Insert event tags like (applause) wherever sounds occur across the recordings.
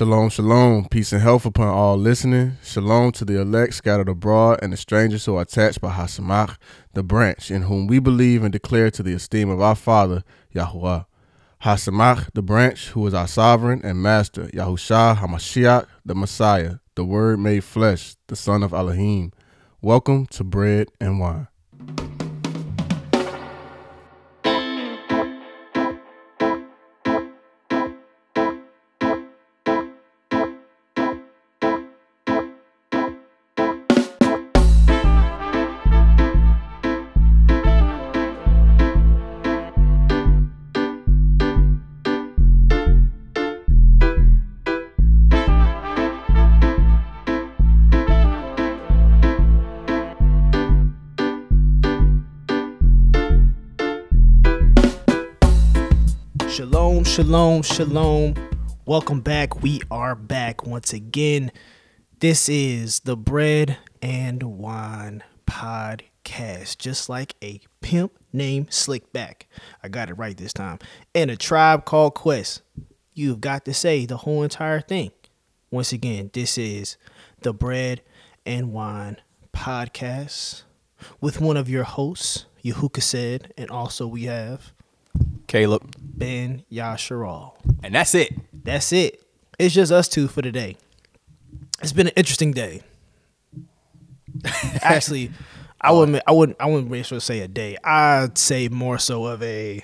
Shalom, shalom, peace and health upon all listening. Shalom to the elect scattered abroad and the strangers who are attached by Hasamach, the branch, in whom we believe and declare to the esteem of our Father, Yahuwah. Hasamach, the branch, who is our sovereign and master, Yahusha Hamashiach, the Messiah, the Word made flesh, the Son of Elohim. Welcome to Bread and Wine. Shalom, shalom. Welcome back. We are back once again. This is the Bread and Wine podcast, just like a pimp named Slickback. I got it right this time. And a tribe called Quest. You've got to say the whole entire thing. Once again, this is the Bread and Wine podcast with one of your hosts, Yahuka said, and also we have Caleb. Ben Yasharal. And that's it. That's it. It's just us two for today. It's been an interesting day. (laughs) Actually, I wouldn't. I wouldn't. I wouldn't make sure to say a day. I'd say more so of a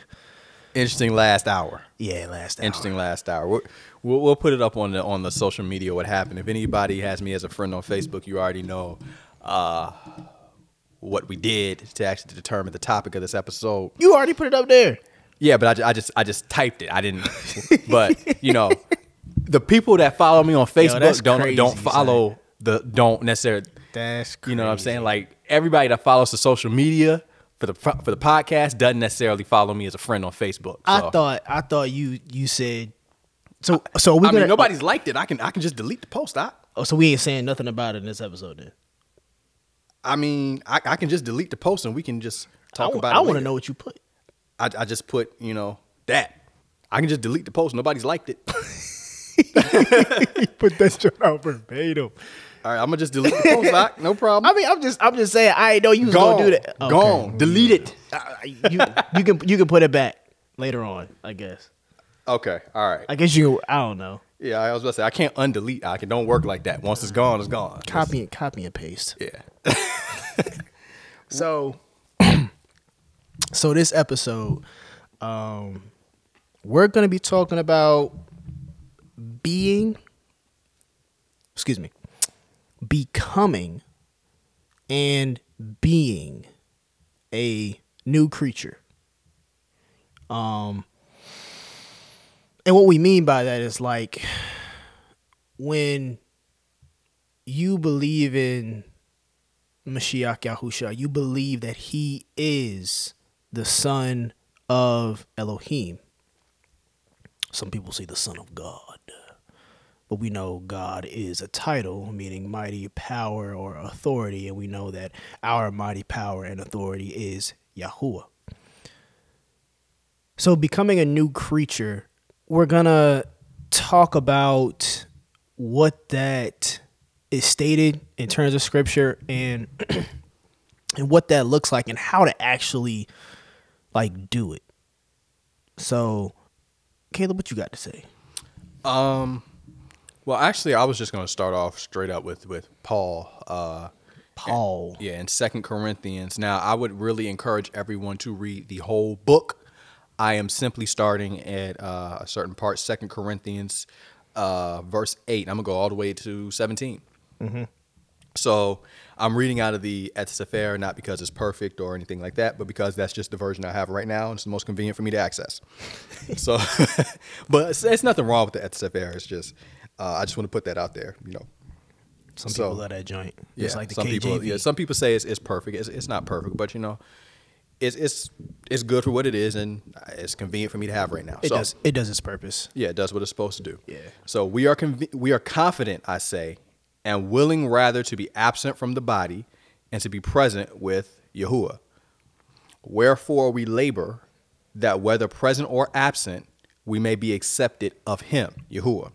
Interesting last hour. yeah last hour. Interesting last hour. We'll, we'll, we'll put it up on the on the social media what happened. If anybody has me as a friend on Facebook, you already know uh, what we did to actually determine the topic of this episode. You already put it up there. Yeah, but I, I just I just typed it. I didn't. but you know, the people that follow me on Facebook don't crazy, don't follow the don't necessarily. That's crazy. You know what I'm saying? Like everybody that follows the social media for the for the podcast doesn't necessarily follow me as a friend on Facebook. I thought. I thought you. You said. So. So we I gonna. mean, nobody's liked it. I can I can just delete the post. I Oh, so we ain't saying nothing about it in this episode then. I mean, I, I can just delete the post and we can just talk I, about I want to know what you put. I, I just put you know that I can just delete the post. Nobody's liked it. Put that shit out verbatim. All right, I'm gonna just delete the post. Doc. No problem. I mean, I'm just. I'm just saying. I ain't know you was gone. gonna do that. Okay. Gone. Delete it. Uh, you you can you can put it back later on. I guess. Okay. All right. I guess you. I don't know. Yeah, I was about to say I can't undelete. I can don't work like that. Once it's gone, it's gone. Copy and copy and paste. Yeah. (laughs) So, (laughs) so this episode, um, we're gonna be talking about being. Excuse me. Becoming and being a new creature. Um, and what we mean by that is like when you believe in Mashiach Yahusha, you believe that he is the son of Elohim. Some people say the son of God. But we know God is a title, meaning mighty power or authority, and we know that our mighty power and authority is Yahuwah. So, becoming a new creature, we're gonna talk about what that is stated in terms of scripture and (clears throat) and what that looks like and how to actually like do it. So, Caleb, what you got to say? Um. Well, actually, I was just gonna start off straight up with with Paul. Uh, Paul. Yeah, in Second Corinthians. Now, I would really encourage everyone to read the whole book. I am simply starting at uh, a certain part, Second Corinthians, uh, verse eight. I'm gonna go all the way to 17 So I'm reading out of the Eth Cepher not because it's perfect or anything like that, but because that's just the version I have right now, and it's the most convenient for me to access. (laughs) so, (laughs) but it's, it's nothing wrong with the Eth Cepher. It's just uh, I just want to put that out there. You know, Some So- people love that joint. Just yeah, like the some KJV. people. Yeah, some people say it's, it's perfect. It's, it's not perfect, but you know, it's it's it's good for what it is, and it's convenient for me to have right now. it so does it does its purpose. yeah, it does what it's supposed to do. Yeah. So we are conv- we are confident, I say, and willing rather to be absent from the body and to be present with Yahuwah. Wherefore we labor that whether present or absent, we may be accepted of him, Yahuwah.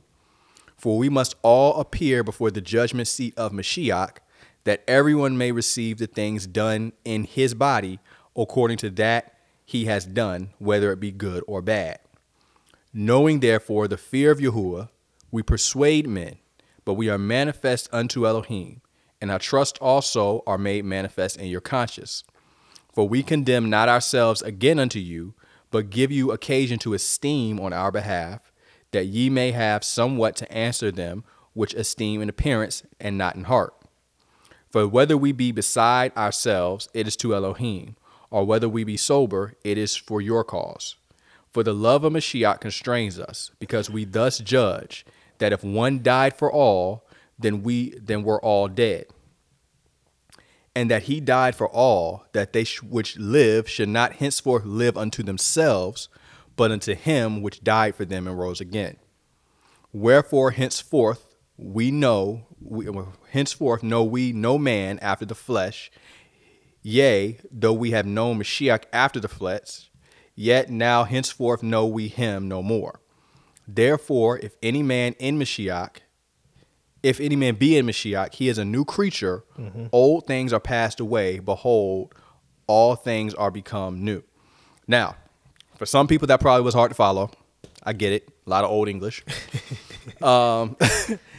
For we must all appear before the judgment seat of Mashiach, that everyone may receive the things done in his body according to that he has done, whether it be good or bad. Knowing therefore the fear of Yahuwah, we persuade men, but we are manifest unto Elohim, and our trust also are made manifest in your conscience. For we condemn not ourselves again unto you, but give you occasion to esteem on our behalf, that ye may have somewhat to answer them which esteem in appearance and not in heart. For whether we be beside ourselves, it is to Elohim, or whether we be sober, it is for your cause. For the love of Mashiach constrains us, because we thus judge that if one died for all, then we then we're all dead. And that he died for all, that they sh- which live should not henceforth live unto themselves, but unto him which died for them and rose again. Wherefore henceforth we know, we, henceforth know we no man after the flesh. Yea, though we have known Mashiach after the flesh, yet now henceforth know we him no more. Therefore, if any man in Mashiach, if any man be in Mashiach, he is a new creature. Old things are passed away. Behold, all things are become new. Now, for some people, that probably was hard to follow. I get it. A lot of old English. (laughs) um,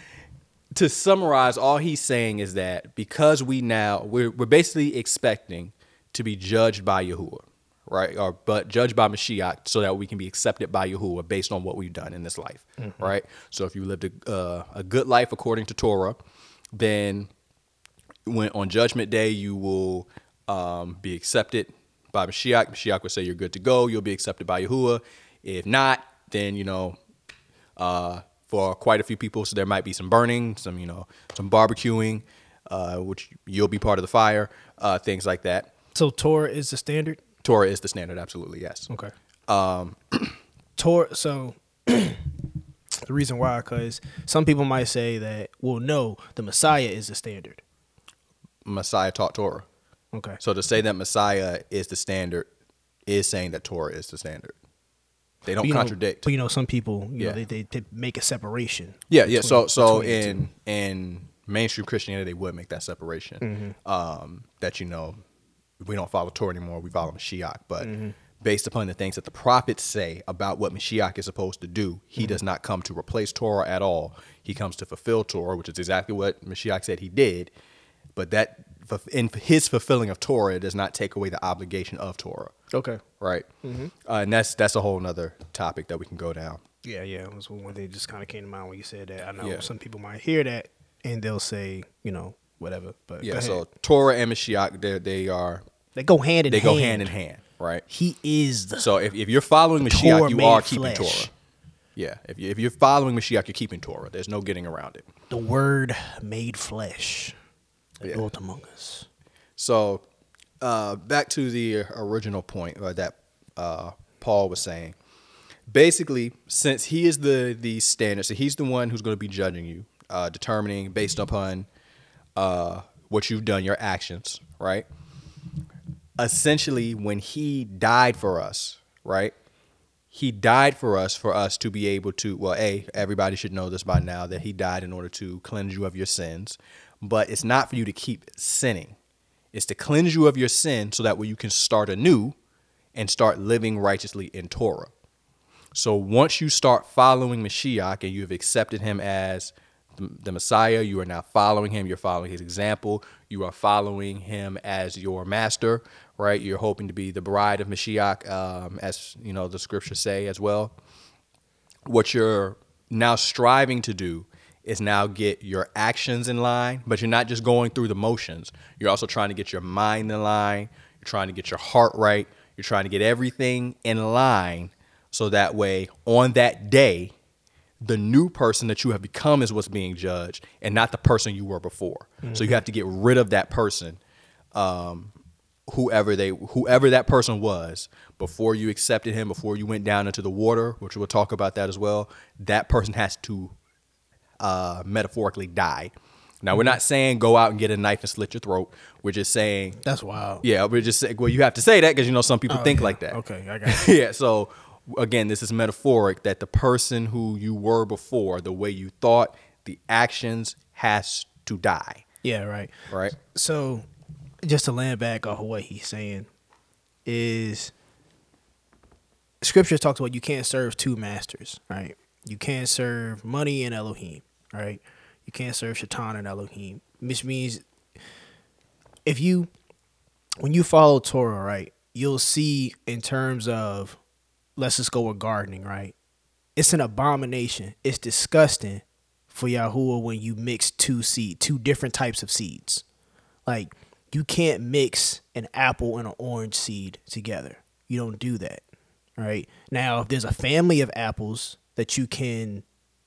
(laughs) to summarize, all he's saying is that because we now we're we're basically expecting to be judged by Yahuwah, right? Or but judged by Mashiach, so that we can be accepted by Yahuwah based on what we've done in this life, right? So if you lived a uh, a good life according to Torah, then when on Judgment Day you will um, be accepted by Mashiach. Mashiach will say you're good to go. You'll be accepted by Yahuwah. If not, then you know uh, for quite a few people. So there might be some burning, some you know, some barbecuing, uh, which you'll be part of the fire, uh, things like that. So Torah is the standard. Torah is the standard, absolutely yes. Okay. Um, (clears throat) Torah. So (clears throat) the reason why, because some people might say that, well, no, the Messiah is the standard. Messiah taught Torah. Okay. So to say that Messiah is the standard is saying that Torah is the standard. They don't But you know- contradict. but you know, some people, you Yeah. know, they, they, they make a separation. Yeah, yeah. So between- so in in mainstream Christianity, they would make that separation. Mm-hmm. Um, that you know, we don't follow Torah anymore; we follow Mashiach. But Mm-hmm. based upon the things that the prophets say about what Mashiach is supposed to do, he Mm-hmm. does not come to replace Torah at all. He comes to fulfill Torah, which is exactly what Mashiach said he did. But that in his fulfilling of Torah does not take away the obligation of Torah, Okay. right? Mm-hmm. Uh, and that's that's a whole nother topic that we can go down. Yeah, yeah. It was one thing that just kind of came to mind when you said that. I know Yeah. some people might hear that and they'll say, you know, whatever. But Yeah. So. Torah and Mashiach, they they are they go hand in hand. they hand. go hand in hand, right? He is the So if, if you're following Mashiach, Torah you made are keeping flesh. Torah. Yeah, if, you, if you're following Mashiach, you're keeping Torah. There's no getting around it. the Word made flesh, and Yeah. dwelt among us. So uh, back to the original point uh, that uh, Paul was saying. Basically, since he is the the standard, so he's the one who's going to be judging you, uh, determining based upon uh, what you've done, your actions, right? Essentially, when he died for us, right? He died for us for us to be able to well, a everybody should know this by now that he died in order to cleanse you of your sins, but it's not for you to keep sinning. It's to cleanse you of your sin so that way you can start anew and start living righteously in Torah. So once you start following Mashiach and you have accepted him as the, Messiah, you are now following him, you're following his example, you are following him as your master, right? You're hoping to be the bride of Mashiach, um, as you know the scriptures say as well. What you're now striving to do is now get your actions in line, but you're not just going through the motions. You're also trying to get your mind in line. You're trying to get your heart right. You're trying to get everything in line so that way on that day, the new person that you have become is what's being judged and not the person you were before. So you have to get rid of that person, um, whoever they whoever that person was before you accepted him, before you went down into the water, which we'll talk about that as well. That person has to uh, metaphorically die. Now we're not saying go out and get a knife and slit your throat. We're just saying That's wild. yeah, we're just saying well you have to say that because you know some people Oh, think yeah. like that. Okay, I (laughs) got yeah, so again, this is metaphoric that the person who you were before, the way you thought, the actions has to die. Yeah, right. Right. So, just to land back off of what he's saying, is scripture talks about you can't serve two masters, right? You can't serve money and Elohim, right? You can't serve Shaitan and Elohim, which means if you, when you follow Torah, right, you'll see in terms of, let's just go with gardening, right? It's an abomination. It's disgusting for Yahuwah when you mix two seed, two different types of seeds. Like you can't mix an apple and an orange seed together. You don't do that. Right? Now, if there's a family of apples that you can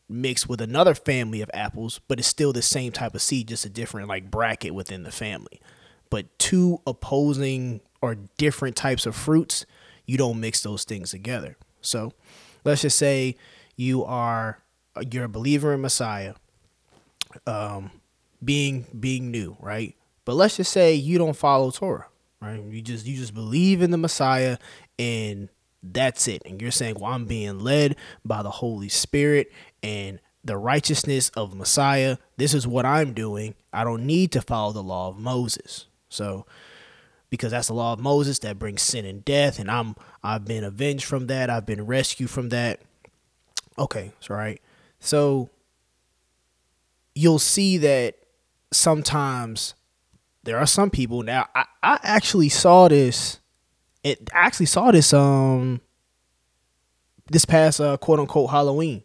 mix with another family of apples, but it's still the same type of seed, just a different like bracket within the family. But two opposing or different types of fruits, you don't mix those things together. So, let's just say you are you're a believer in Messiah, um, being being new, right? But let's just say you don't follow Torah, right? You just you just believe in the Messiah and that's it. And you're saying, well, I'm being led by the Holy Spirit and the righteousness of Messiah. This is what I'm doing. I don't need to follow the law of Moses. So because that's the law of Moses that brings sin and death and I'm I've been avenged from that. I've been rescued from that. Okay, so right. So you'll see that sometimes there are some people now I, I actually saw this it I actually saw this um this past uh, quote unquote Halloween.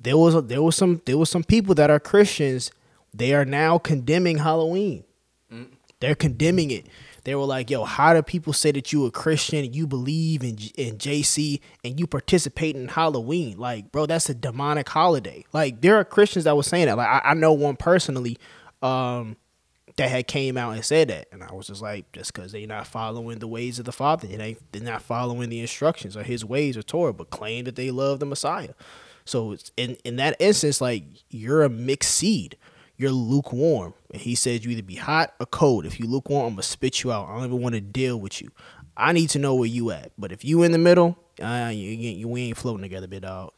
There was a, there was some there was some people that are Christians. They are now condemning Halloween. Mm. They're condemning it. They were like, "Yo, how do people say that you a Christian, you believe in in JC, and you participate in Halloween? Like, bro, that's a demonic holiday. Like, there are Christians that were saying that. Like, I, I know one personally. Um, that had came out and said that, and I was just like, just because they're not following the ways of the Father, they they're not following the instructions or His ways or Torah, but claim that they love the Messiah. So in in that instance, like you're a mixed seed, you're lukewarm, and He says you either be hot or cold. If you lukewarm, I'm gonna spit you out. I don't even want to deal with you. I need to know where you at. But if you in the middle, uh, you, you we ain't floating together, big dog.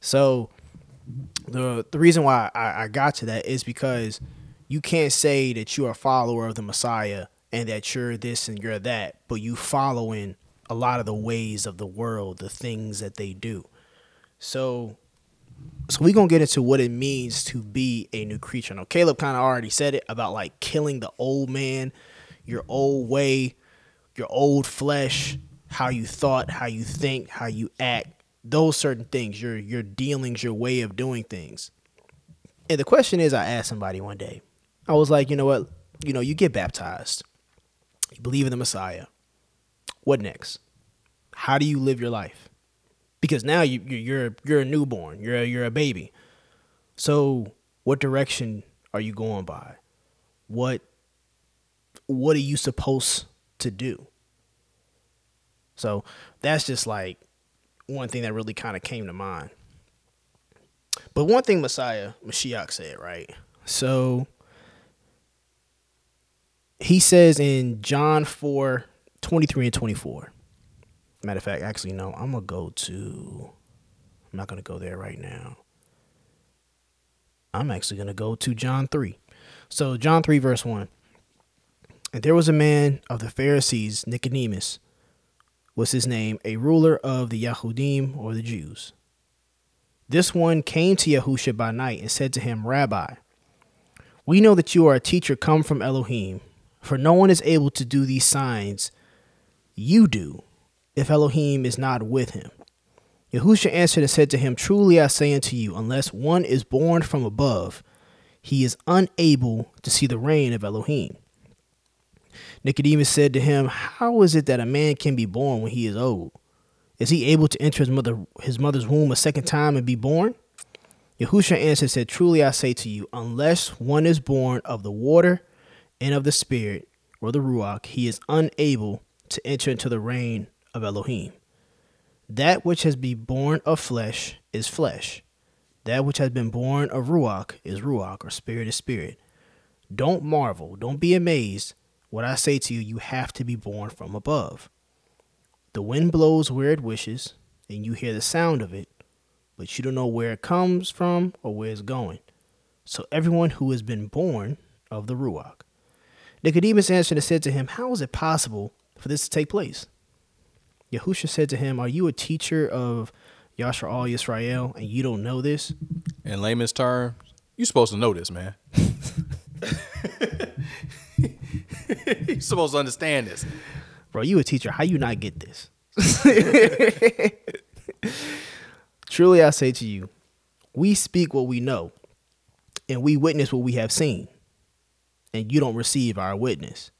So the the reason why I, I got to that is because you can't say that you're a follower of the Messiah and that you're this and you're that, but you following a lot of the ways of the world, the things that they do. So so we're gonna get into what it means to be a new creature. Now Caleb kind of already said it about like killing the old man, your old way, your old flesh, how you thought, how you think, how you act, those certain things, your your dealings, your way of doing things. And the question is, I asked somebody one day, I was like, you know what? You know, you get baptized, you believe in the Messiah. What next? How do you live your life? Because now you, you're you're a newborn, you're a, you're a baby. So, what direction are you going by? What what are you supposed to do? So that's just like one thing that really kind of came to mind. But one thing Messiah Mashiach said, right? So he says in John 4 23 and 24. Matter of fact, actually, no, I'm going to go to, I'm not going to go there right now. I'm actually going to go to John 3. So, John 3, verse 1. And there was a man of the Pharisees, Nicodemus, was his name, a ruler of the Yahudim or the Jews. This one came to Yahusha by night and said to him, Rabbi, we know that you are a teacher come from Elohim for no one is able to do these signs you do if Elohim is not with him. Yahusha answered and said to him, Truly I say unto you, unless one is born from above, he is unable to see the reign of Elohim. Nicodemus said to him, How is it that a man can be born when he is old? Is he able to enter his mother his mother's womb a second time and be born? Yahusha answered and said, Truly I say to you, unless one is born of the water and of the Spirit, or the Ruach, he is unable to enter into the reign of Elohim. That which has been born of flesh is flesh. That which has been born of Ruach is Ruach, or Spirit is Spirit. Don't marvel, don't be amazed. What I say to you, you have to be born from above. The wind blows where it wishes, and you hear the sound of it, but you don't know where it comes from or where it's going. So everyone who has been born of the Ruach. Nicodemus answered and said to him, How is it possible for this to take place? Yahusha said to him, Are you a teacher of Yashar al Yisrael and you don't know this? In layman's terms, you're supposed to know this, man. (laughs) You're supposed to understand this. Bro, you a teacher. How you not get this? (laughs) Truly I say to you, we speak what we know, and we witness what we have seen, and you don't receive our witness.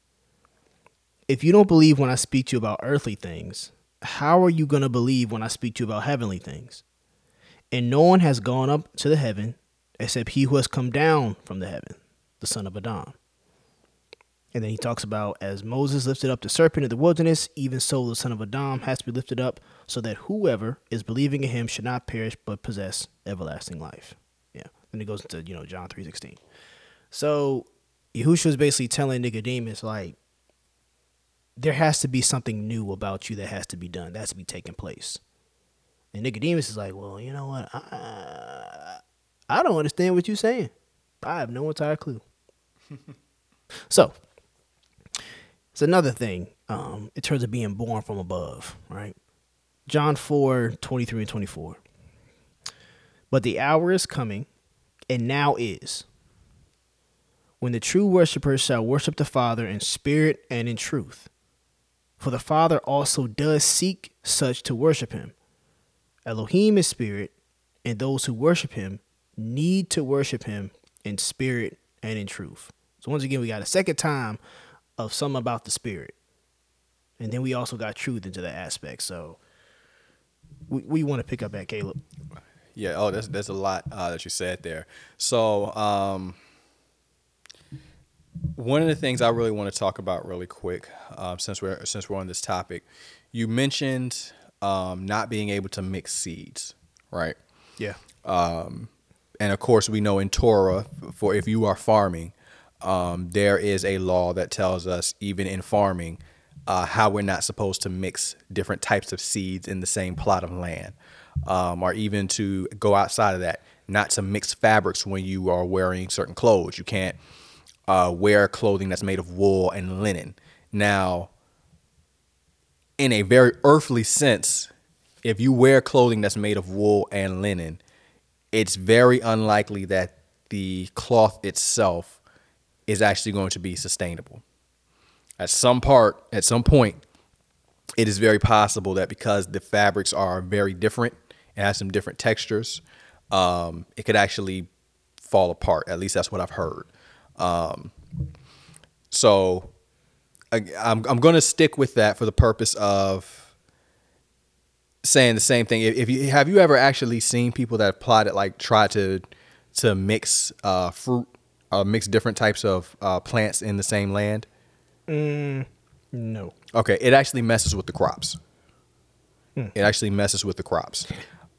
If you don't believe when I speak to you about earthly things, how are you going to believe when I speak to you about heavenly things? And no one has gone up to the heaven except he who has come down from the heaven, the son of Adam. And then he talks about as Moses lifted up the serpent in the wilderness, even so the son of Adam has to be lifted up, so that whoever is believing in him should not perish but possess everlasting life. Yeah. Then he goes into, you know, John three sixteen. So Yahushua is basically telling Nicodemus, like, there has to be something new about you that has to be done. That has to be taking place. And Nicodemus is like, well, you know what? I, I don't understand what you're saying. I have no entire clue. (laughs) so, it's another thing um, in terms of being born from above, right? John 4 23 and 24. But the hour is coming, and now is, when the true worshippers shall worship the Father in spirit and in truth. For the Father also does seek such to worship him. Elohim is spirit, and those who worship him need to worship him in spirit and in truth. So once again, we got a second time of something about the spirit. And then we also got truth into that aspect. So we, we want to pick up at Caleb. Yeah. Oh, there's there's a lot uh, that you said there. So um, one of the things I really want to talk about really quick, um, since we're since we're on this topic, you mentioned um, not being able to mix seeds, right? Yeah. and of course we know in Torah for if you are farming, um, there is a law that tells us even in farming uh, how we're not supposed to mix different types of seeds in the same plot of land, um, or even to go outside of that, not to mix fabrics when you are wearing certain clothes. You can't uh, wear clothing that's made of wool and linen. Now, in a very earthly sense, if you wear clothing that's made of wool and linen, it's very unlikely that the cloth itself is actually going to be sustainable. At some part, at some point, it is very possible that because the fabrics are very different and have some different textures, um, it could actually fall apart. At least that's what I've heard. Um, so I, I'm I'm going to stick with that for the purpose of saying the same thing. If, if you have you ever actually seen people that plotted like try to to mix uh, fruit, uh, mix different types of uh, plants in the same land? No. Okay, it actually messes with the crops. It actually messes with the crops.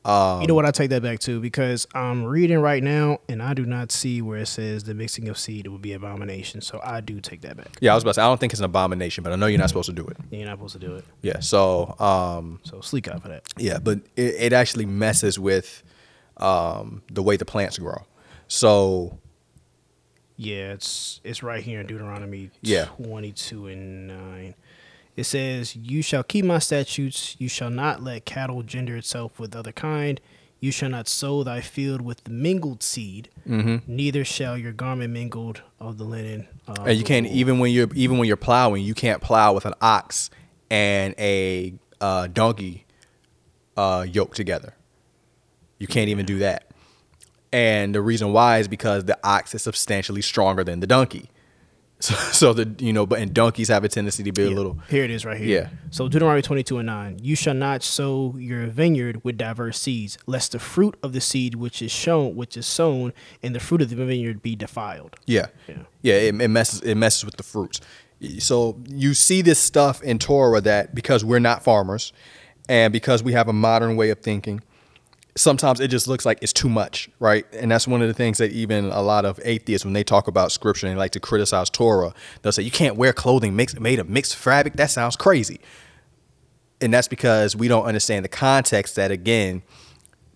Um, you know what? I take that back too because I'm reading right now and I do not see where it says the mixing of seed would be abomination. So I do take that back. Yeah, I was about to say I don't think it's an abomination, but I know you're not supposed to do it. You're not supposed to do it. Yeah, so um, So sleek out for that. Yeah, but it, it actually messes with um, the way the plants grow. So Yeah, it's it's right here in Deuteronomy Yeah. 22 and 9. It says, You shall keep my statutes. You shall not let cattle gender itself with other kind. You shall not sow thy field with mingled seed. Mm-hmm. Neither shall your garment mingled of the linen. Uh, and you can't even when you're even when you're plowing, you can't plow with an ox and a uh, donkey uh, yoke together. You can't even do that. And the reason why is because the ox is substantially stronger than the donkey. So, (laughs) so the you know, but and donkeys have a tendency to be a little Here it is right here. Yeah. So Deuteronomy 22 and 9. You shall not sow your vineyard with diverse seeds, lest the fruit of the seed which is shown, which is sown, and the fruit of the vineyard be defiled. Yeah. Yeah. Yeah, it, it messes it messes with the fruits. So you see this stuff in Torah that because we're not farmers and because we have a modern way of thinking, sometimes it just looks like it's too much, right? And that's one of the things that even a lot of atheists, when they talk about scripture and they like to criticize Torah, they'll say you can't wear clothing mixed, made of mixed fabric. That sounds crazy. and that's because we don't understand the context that again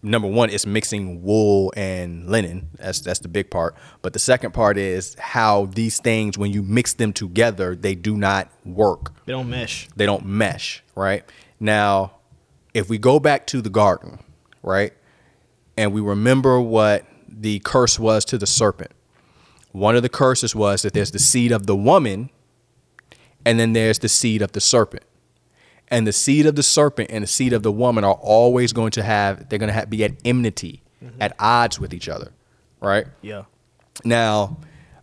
number one it's mixing wool and linen that's that's the big part but the second part is how these things when you mix them together they do not work They don't mesh. they don't mesh, right? Now, if we go back to the garden, right, and we remember what the curse was to the serpent, one of the curses was that there's the seed of the woman, and then there's the seed of the serpent. And the seed of the serpent and the seed of the woman are always going to have, they're going to have, be at enmity, at odds with each other, right? Yeah. Now,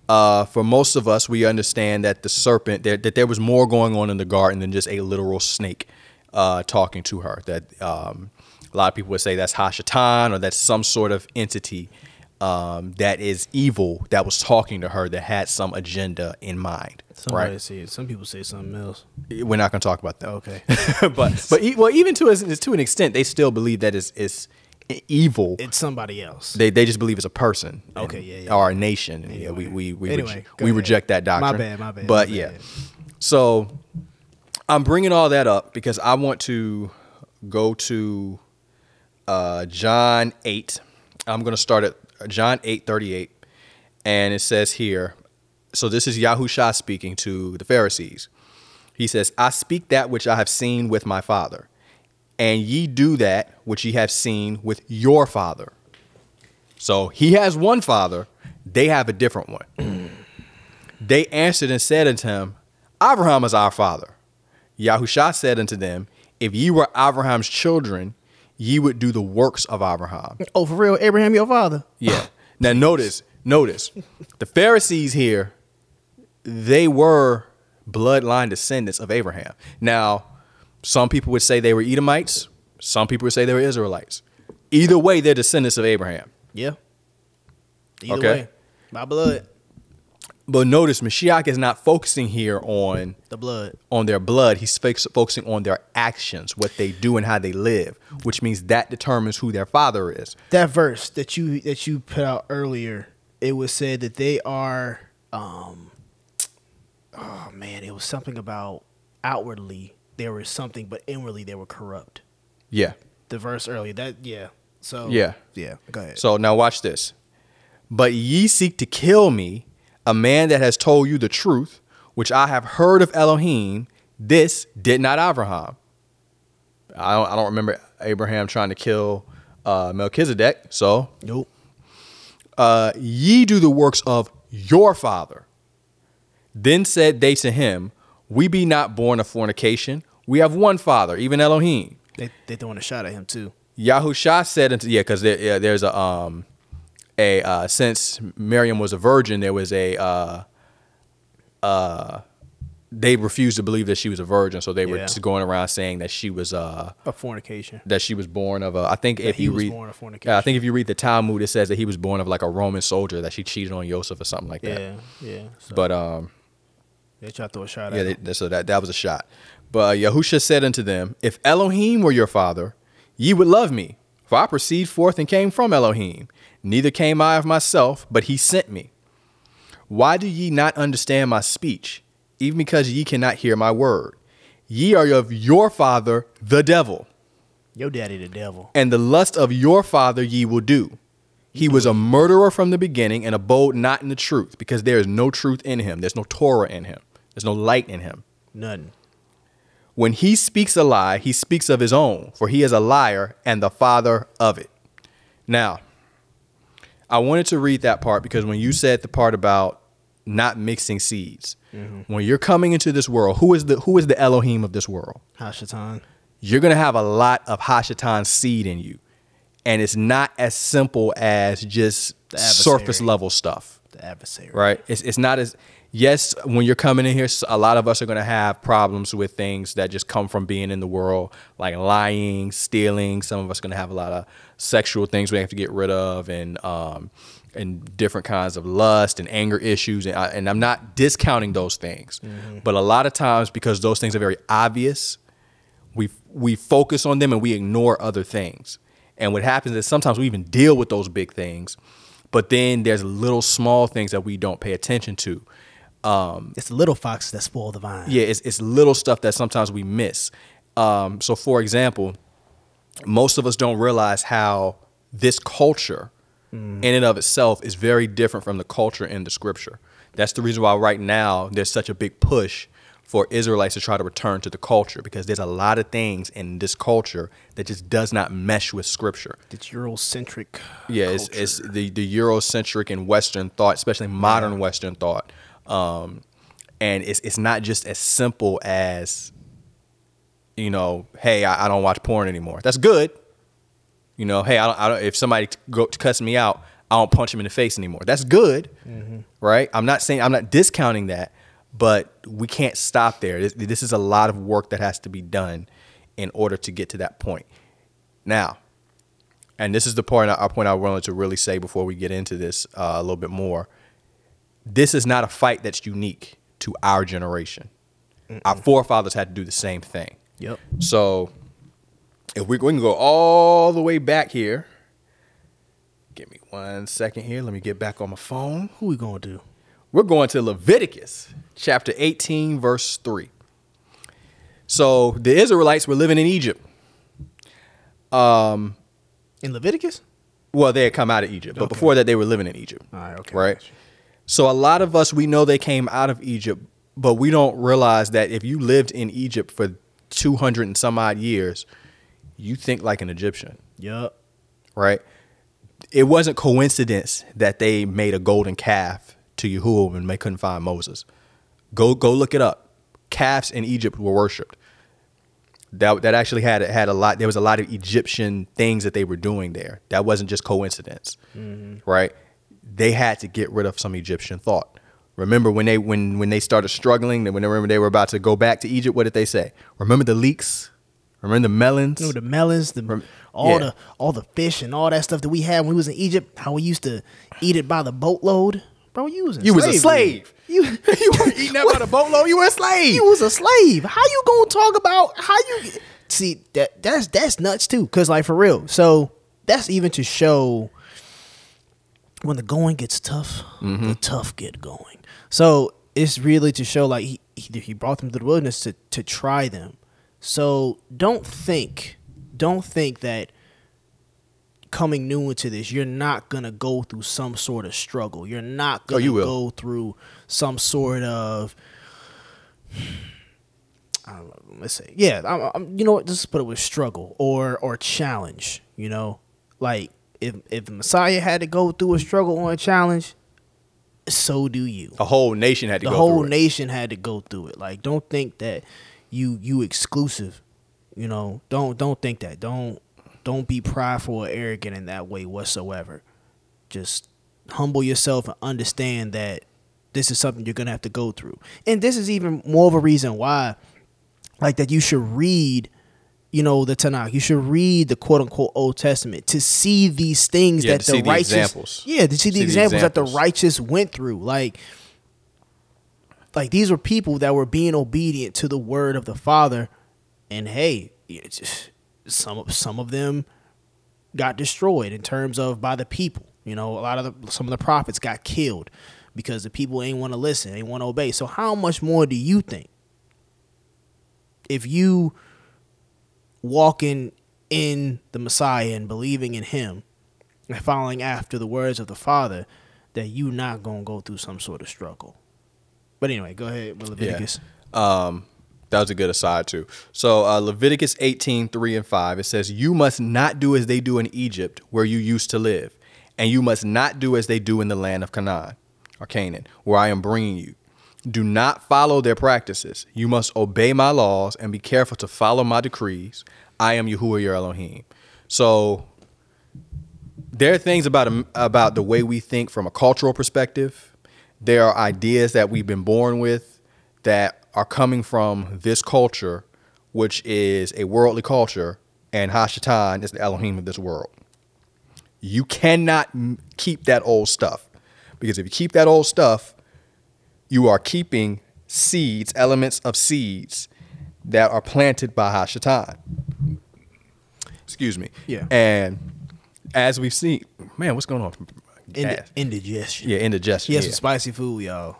uh, for most of us, we understand that the serpent, there, that there was more going on in the garden than just a literal snake uh, talking to her. That um, a lot of people would say that's Hashatan or that's some sort of entity um, that is evil that was talking to her that had some agenda in mind. Somebody right? say some people say something else. We're not going to talk about that. Okay. (laughs) but but e- well, even to a, to an extent, they still believe that it's, it's evil. It's somebody else. They, they just believe it's a person. and- Okay, yeah, yeah. Or a nation. And, yeah, we we we, Anyway, reje- we ahead. reject that doctrine. My bad, my bad, But my yeah, so I'm bringing all that up because I want to go to uh, John eight. I'm going to start at John eight thirty eight, and it says here. So this is Yahusha speaking to the Pharisees. He says, "I speak that which I have seen with my Father." and ye do that which ye have seen with your father. So he has one father, they have a different one. (clears throat) they answered and said unto him, Abraham is our father. Yahusha said unto them, If ye were Abraham's children, ye would do the works of Abraham. Oh, for real, Abraham, your father. Yeah. now notice, notice, the Pharisees here, they were bloodline descendants of Abraham. Now, some people would say they were Edomites. Some people would say they were Israelites. Either way, they're descendants of Abraham. Yeah. Either Okay. way, my blood, But notice, Mashiach is not focusing here on the blood. on their blood. He's focus- focusing on their actions, what they do and how they live, which means that determines who their father is. That verse that you that you put out earlier, it was said that they are. um Oh man, it was something about outwardly there was something, but inwardly they were corrupt. Yeah. The verse earlier, that yeah. So Yeah. yeah. Go ahead. So now watch this. But ye seek to kill me, a man that has told you the truth, which I have heard of Elohim. This did not Abraham. I don't, I don't remember Abraham trying to kill uh, Melchizedek. So nope. uh, ye do the works of your father. Then said they to him, We be not born of fornication. We have one father, even Elohim. They they throwing a shot at him too. Yahusha said unto yeah, because there, yeah, there's a um a uh, since Miriam was a virgin, there was a uh uh they refused to believe that she was a virgin, so they were Yeah. just going around saying that she was uh A fornication. that she was born of a. I think if he you was read, born of fornication. yeah, I think if you read the Talmud, it says that he was born of like a Roman soldier that she cheated on Joseph or something like that. Yeah, yeah. So But um, they try to throw a shot yeah, at they, him. they- so that that was a shot. But Yahusha said unto them, If Elohim were your father, ye would love me, for I proceed forth and came from Elohim. Neither came I of myself, but he sent me. Why do ye not understand my speech, even because ye cannot hear my word? Ye are of your father, the devil, Your daddy the devil. and the lust of your father ye will do. He was a murderer from the beginning and abode not in the truth, because there is no truth in him. There's no Torah in him. There's no light in him. Nothing. When he speaks a lie, he speaks of his own, for he is a liar and the father of it. Now, I wanted to read that part because when you said the part about not mixing seeds, mm-hmm. when you're coming into this world, who is the who is the Elohim of this world? Hashatan. You're gonna have a lot of Hashatan seed in you, and it's not as simple as just surface level stuff The adversary. right? It's it's not as yes. When you're coming in here, a lot of us are going to have problems with things that just come from being in the world, like lying, stealing. Some of us are going to have a lot of sexual things we have to get rid of, and um, and different kinds of lust and anger issues. And, I, and I'm not discounting those things, but a lot of times because those things are very obvious, we we focus on them and we ignore other things. And what happens is sometimes we even deal with those big things, but then there's little small things that we don't pay attention to. Um, It's the little foxes that spoil the vine. yeah, it's, it's little stuff that sometimes we miss. Um, so, for example, most of us don't realize how this culture, in and of itself, is very different from the culture in the scripture. That's the reason why right now there's such a big push for Israelites to try to return to the culture because there's a lot of things in this culture that just does not mesh with scripture. It's Eurocentric. Yeah, it's, it's the the Eurocentric and Western thought, especially modern Western thought, um, and it's it's not just as simple as, you know, hey, I, I don't watch porn anymore. That's good. You know, hey, I don't, I don't if somebody go cuss me out, I don't punch him in the face anymore. That's good, right? I'm not saying I'm not discounting that, but we can't stop there. This, this is a lot of work that has to be done in order to get to that point. Now, and this is the point our point I wanted to really say before we get into this uh, a little bit more. This is not a fight that's unique to our generation. Our forefathers had to do the same thing. Yep. So, if we, we can go all the way back here, give me one second here. Let me get back on my phone. Who we gonna do? We're going to Leviticus chapter 18, verse 3. So, the Israelites were living in Egypt. Um In Leviticus? Well, they had come out of Egypt, but Okay. before that, they were living in Egypt. All right, okay. Right. So a lot of us, we know they came out of Egypt, but we don't realize that if you lived in Egypt for 200 and some odd years, you think like an Egyptian, Yup. right? It wasn't coincidence that they made a golden calf to Yahuwah when they couldn't find Moses. Go go look it up. Calves in Egypt were worshipped. That that actually had had a lot. There was a lot of Egyptian things that they were doing there. That wasn't just coincidence, mm-hmm. right? They had to get rid of some Egyptian thought. Remember when they when when they started struggling, and when they remember they were about to go back to Egypt, what did they say? Remember the leeks? Remember the melons? You know the melons, the Rem- all yeah. the all the fish and all that stuff that we had when we was in Egypt. How we used to eat it by the boatload, bro. You was in You was a slave. You (laughs) you were eating that by the (laughs) boatload. You were a slave. You was a slave. How you gonna talk about how you see that? That's that's nuts too. Cause like for real. So that's even to show when the going gets tough, Mm-hmm. the tough get going. So it's really to show like he he, he brought them to the wilderness to to try them. So don't think don't think that coming new into this, you're not gonna go through some sort of struggle. You're not Oh, gonna you go through some sort of I don't know, let's say, yeah, I'm, I'm, you know what? Just put it with struggle or or challenge. You know, like if if the Messiah had to go through a struggle or a challenge, so do you. a whole nation had to The go whole through it. nation had to go through it. Like, don't think that you you exclusive. You know, don't don't think that. Don't don't be prideful or arrogant in that way whatsoever. Just humble yourself and understand that this is something you're gonna have to go through. And this is even more of a reason why, like that, you should read. You know the Tanakh. You should read the quote unquote Old Testament to see these things Yeah, that the the righteous, examples. yeah, to see the See the examples that the righteous went through. Like, like these were people that were being obedient to the word of the Father, and hey, just, some of some of them got destroyed in terms of by the people. You know, a lot of the some of the prophets got killed because the people ain't want to listen, ain't want to obey. So how much more do you think if you walking in the Messiah and believing in Him and following after the words of the Father, that you not gonna go through some sort of struggle? But anyway, go ahead with Leviticus. Um, that was a good aside too. So uh, Leviticus 18, 3 and 5, it says, You must not do as they do in Egypt, where you used to live, and you must not do as they do in the land of Canaan or Canaan, where I am bringing you. Do not follow their practices. You must obey my laws and be careful to follow my decrees. I am Yahuwah your Elohim. So there are things about um, about the way we think from a cultural perspective. There are ideas that we've been born with that are coming from this culture, which is a worldly culture, and Hashatan is the Elohim of this world. You cannot keep that old stuff because if you keep that old stuff, you are keeping seeds, elements of seeds that are planted by Hashatan. Excuse me. Yeah. And as we've seen, man, what's going on? Indi- indigestion. Yeah, indigestion. He has yeah. some spicy food, y'all.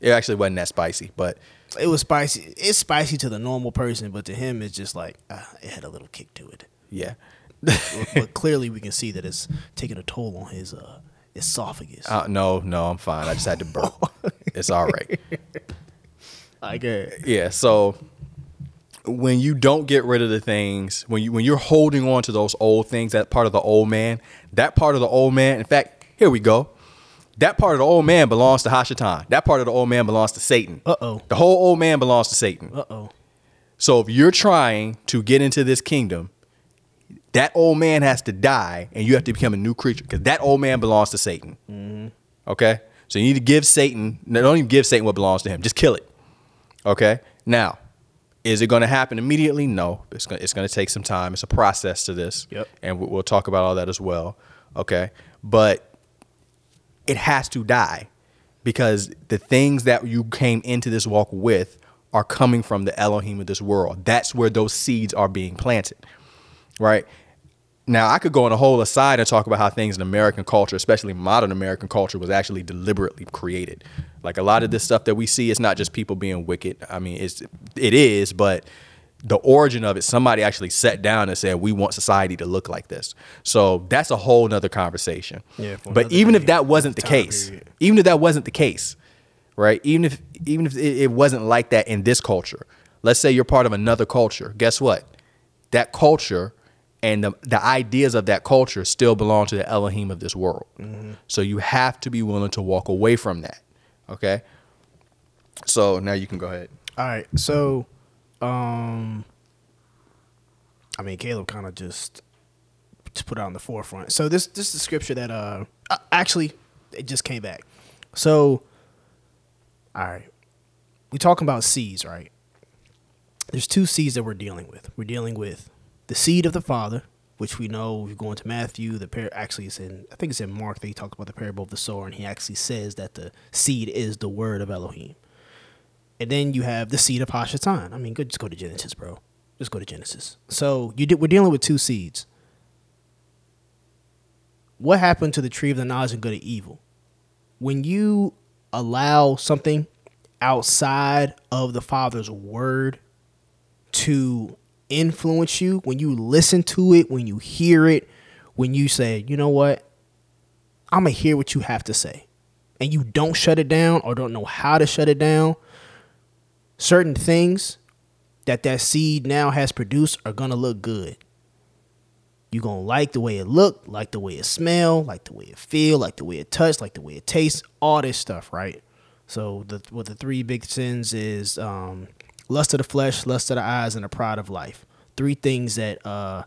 It actually wasn't that spicy, but It was spicy. It's spicy to the normal person, but to him, it's just like uh, it had a little kick to it. yeah. but, but (laughs) clearly, we can see that it's taking a toll on his uh, esophagus. Uh, no, no, I'm fine. I just had to burp. (laughs) it's all right. (laughs) I get. Yeah. So when you don't get rid of the things, when you when you're holding on to those old things, that part of the old man, that part of the old man. In fact, here we go. That part of the old man belongs to Hashatan. That part of the old man belongs to Satan. Uh-oh. The whole old man belongs to Satan. Uh oh. So if you're trying to get into this kingdom, that old man has to die, and you have to become a new creature because that old man belongs to Satan. Okay, so you need to give Satan. No, don't even give Satan what belongs to him. Just kill it. Okay. Now, is it going to happen immediately? No. It's going. It's to take some time. It's a process to this. Yep. And we'll talk about all that as well. Okay. But it has to die because the things that you came into this walk with are coming from the Elohim of this world. That's where those seeds are being planted, right? Now, I could go on a whole aside and talk about how things in American culture, especially modern American culture, was actually deliberately created. Like a lot of this stuff that we see, it's not just people being wicked. I mean, it's it is, but the origin of it, somebody actually sat down and said, "We want society to look like this." So that's a whole nother conversation. Yeah, but even if that wasn't the case, period. even if that wasn't the case, right? Even if even if it, it wasn't like that in this culture, let's say you're part of another culture. Guess what? That culture and the, the ideas of that culture still belong to the Elohim of this world. So you have to be willing to walk away from that. Okay. So now you can go ahead. All right. So, um, I mean, Caleb kind of just just put it on the forefront. So this this is the scripture that uh uh, actually it just came back. So, all right, we talking about seeds, right? There's two seeds that we're dealing with. We're dealing with the seed of the Father, which we know. If you go into Matthew, the par- actually it's in I think it's in Mark that he talks about the parable of the sower, and he actually says that the seed is the word of Elohim. And then you have the seed of Hashatan. I mean, go, just go to Genesis, bro. Just go to Genesis. So you did, we're dealing with two seeds. What happened to the tree of the knowledge of good and evil? When you allow something outside of the Father's word to influence you, when you listen to it, when you hear it, when you say, you know what, I'm going to hear what you have to say, and you don't shut it down or don't know how to shut it down, certain things that that seed now has produced are gonna look good. You're gonna like the way it look, like the way it smell, like the way it feel, like the way it touch, like the way it tastes, all this stuff, right? So the what the three big sins is um, lust of the flesh, lust of the eyes, and the pride of life. Three things that uh,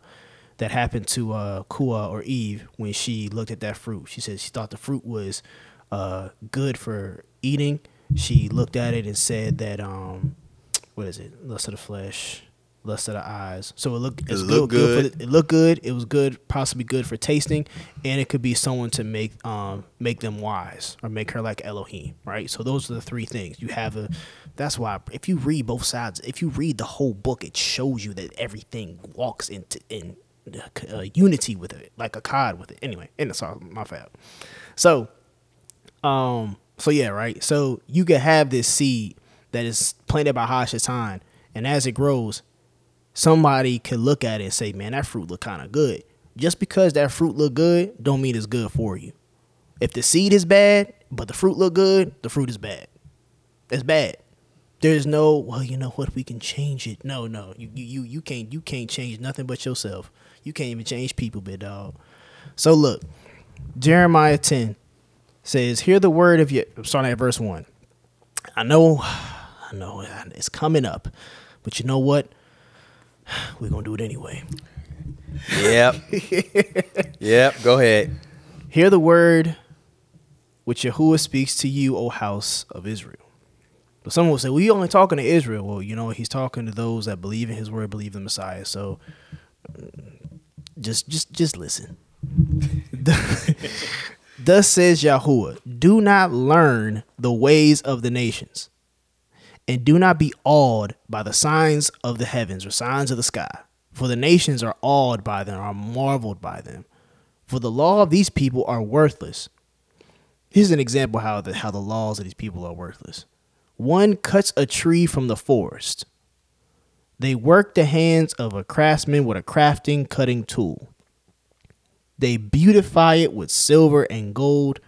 that happened to uh, Chavah or Eve when she looked at that fruit. She said she thought the fruit was uh, good for eating. She looked at it and said that um, what is it? Lust of the flesh, lust of the eyes. So it looked it's looked good, good. for the, it looked good. It was good, possibly good for tasting, and it could be someone to make um make them wise or make her like Elohim, right? So those are the three things you have a. That's why if you read both sides, if you read the whole book, it shows you that everything walks into in uh, unity with it, like a cod with it. Anyway, and it's all my fault. So um. So yeah, right. So you could have this seed that is planted by Hashatan, and as it grows, somebody could look at it and say, "Man, that fruit look kind of good." Just because that fruit look good, don't mean it's good for you. If the seed is bad, but the fruit look good, the fruit is bad. It's bad. There's no, well, you know what? We can change it. No, no, you you you, can't you can't change nothing but yourself. You can't even change people, big dog. So look, Jeremiah ten says, "Hear the word of your." I'm starting at verse one. I know, (sighs) I know, it's coming up, but you know what? (sighs) We're gonna do it anyway. Yep. (laughs) yep. Go ahead. Hear the word which Yahuwah speaks to you, O house of Israel. But someone will say, "Well, you only talking to Israel." Well, you know, he's talking to those that believe in His word, believe in the Messiah. So, mm, just, just, just listen. (laughs) Thus says Yahuwah: Do not learn the ways of the nations, and do not be awed by the signs of the heavens or signs of the sky. For the nations are awed by them, are marveled by them. For the law of these people are worthless. Here's an example how the how the laws of these people are worthless. One cuts a tree from the forest. They work the hands of a craftsman with a crafting cutting tool. They beautify it with silver and gold.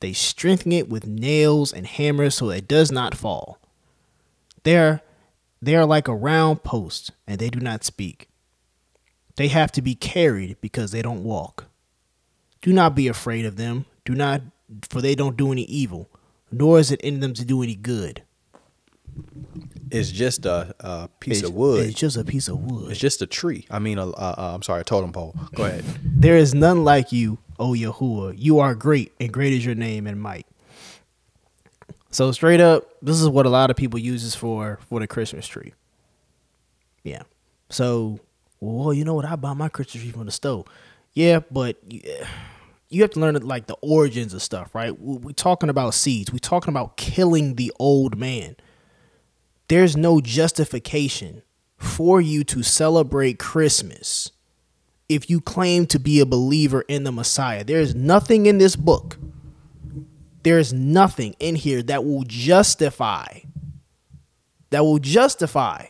They strengthen it with nails and hammers so it does not fall. They are, they are like a round post, and they do not speak. They have to be carried because they don't walk. Do not be afraid of them. Do not, for they don't do any evil, nor is it in them to do any good. It's just a, a piece It's- of wood. It's just a piece of wood. It's just a tree. I mean, a, uh, uh, I'm sorry, a totem pole. Go ahead. There is none like you, O Yahuwah. You are great, and great is your name and might. So straight up, this is what a lot of people uses for for the Christmas tree. Yeah. So, well, you know what? I buy my Christmas tree from the store. Yeah, but you, you have to learn like the origins of stuff, right? We- We're talking about seeds. We're talking about killing the old man. There's no justification for you to celebrate Christmas if you claim to be a believer in the Messiah. There is nothing in this book. There is nothing in here that will justify that will justify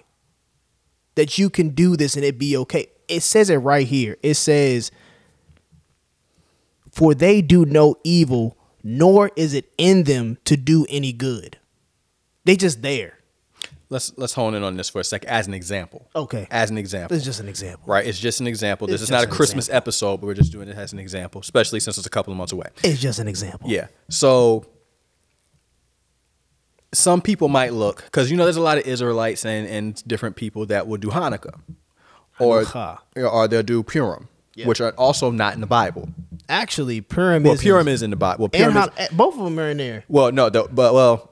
that you can do this and it be okay. It says it right here. It says for they do no evil, nor is it in them to do any good. They just there. Let's let's hone in on this for a sec as an example. Okay. As an example. Is just an example. Right, it's just an example. This It's is not a Christmas example. episode, but we're just doing it as an example, especially since it's a couple of months away. It's just an example. Yeah. So some people might look because you know there's a lot of Israelites and, and different people that will do Hanukkah, or Hanukkah. or they'll do Purim, Yeah. which are also not in the Bible. Actually, Purim Well, is Purim is in the Bible. Well, Purim and is, Han- eh, both of them are in there. well, no, the, but well,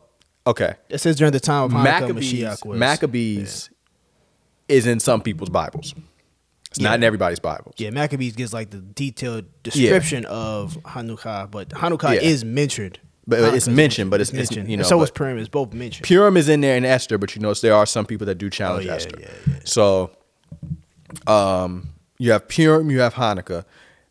okay. It says during the time of Hanukkah, Maccabees. Maccabees is in some people's Bibles. It's not in everybody's Bibles. Yeah, Maccabees gives like the detailed description of Hanukkah, but Hanukkah Yeah. is mentioned. But it's mentioned, but it's- it's, mentioned. you And know, so is Purim. It's both mentioned. Purim is in there in Esther, but you notice there are some people that do challenge Oh, yeah, Esther. yeah, yeah. So, um, you have Purim, you have Hanukkah.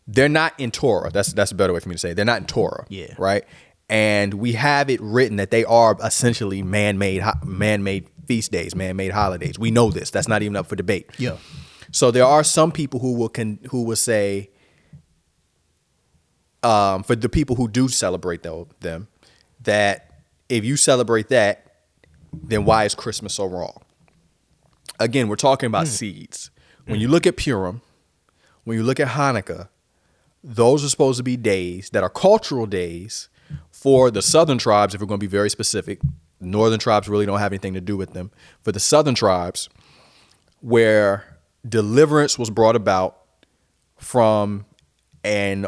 They're not in Torah. That's that's a better way for me to say. It. They're not in Torah. Yeah. Right. And we have it written that they are essentially man-made man-made feast days, man-made holidays. We know this. That's not even up for debate. Yeah. So there are some people who will can who will say, um, for the people who do celebrate them, that if you celebrate that, then why is Christmas so wrong? Again, we're talking about seeds. When you look at Purim, when you look at Hanukkah, those are supposed to be days that are cultural days for the southern tribes, if we're going to be very specific. Northern tribes really don't have anything to do with them. For the southern tribes, where deliverance was brought about from an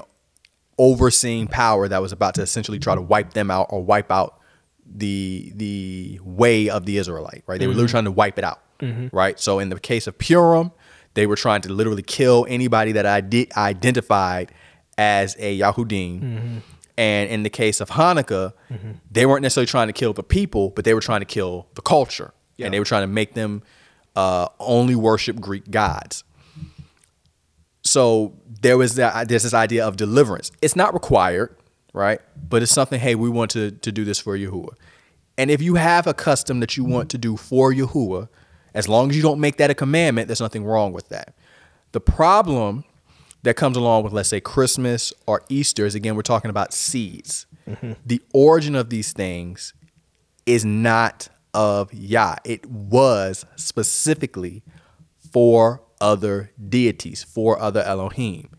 overseeing power that was about to essentially try to wipe them out or wipe out the the way of the Israelite, right? They were literally mm-hmm. trying to wipe it out, mm-hmm. right? So in the case of Purim, they were trying to literally kill anybody that I did identified as a Yahudim. Mm-hmm. And in the case of Hanukkah, they weren't necessarily trying to kill the people, but they were trying to kill the culture, Yeah. and they were trying to make them uh, only worship Greek gods. So there was that. There's this idea of deliverance. It's not required, right? But it's something. Hey, we want to to do this for Yahuwah. And if you have a custom that you want to do for Yahuwah, as long as you don't make that a commandment, there's nothing wrong with that. The problem that comes along with, let's say, Christmas or Easter is again, we're talking about seeds. The origin of these things is not of Yah. It was specifically for other deities, for other Elohim.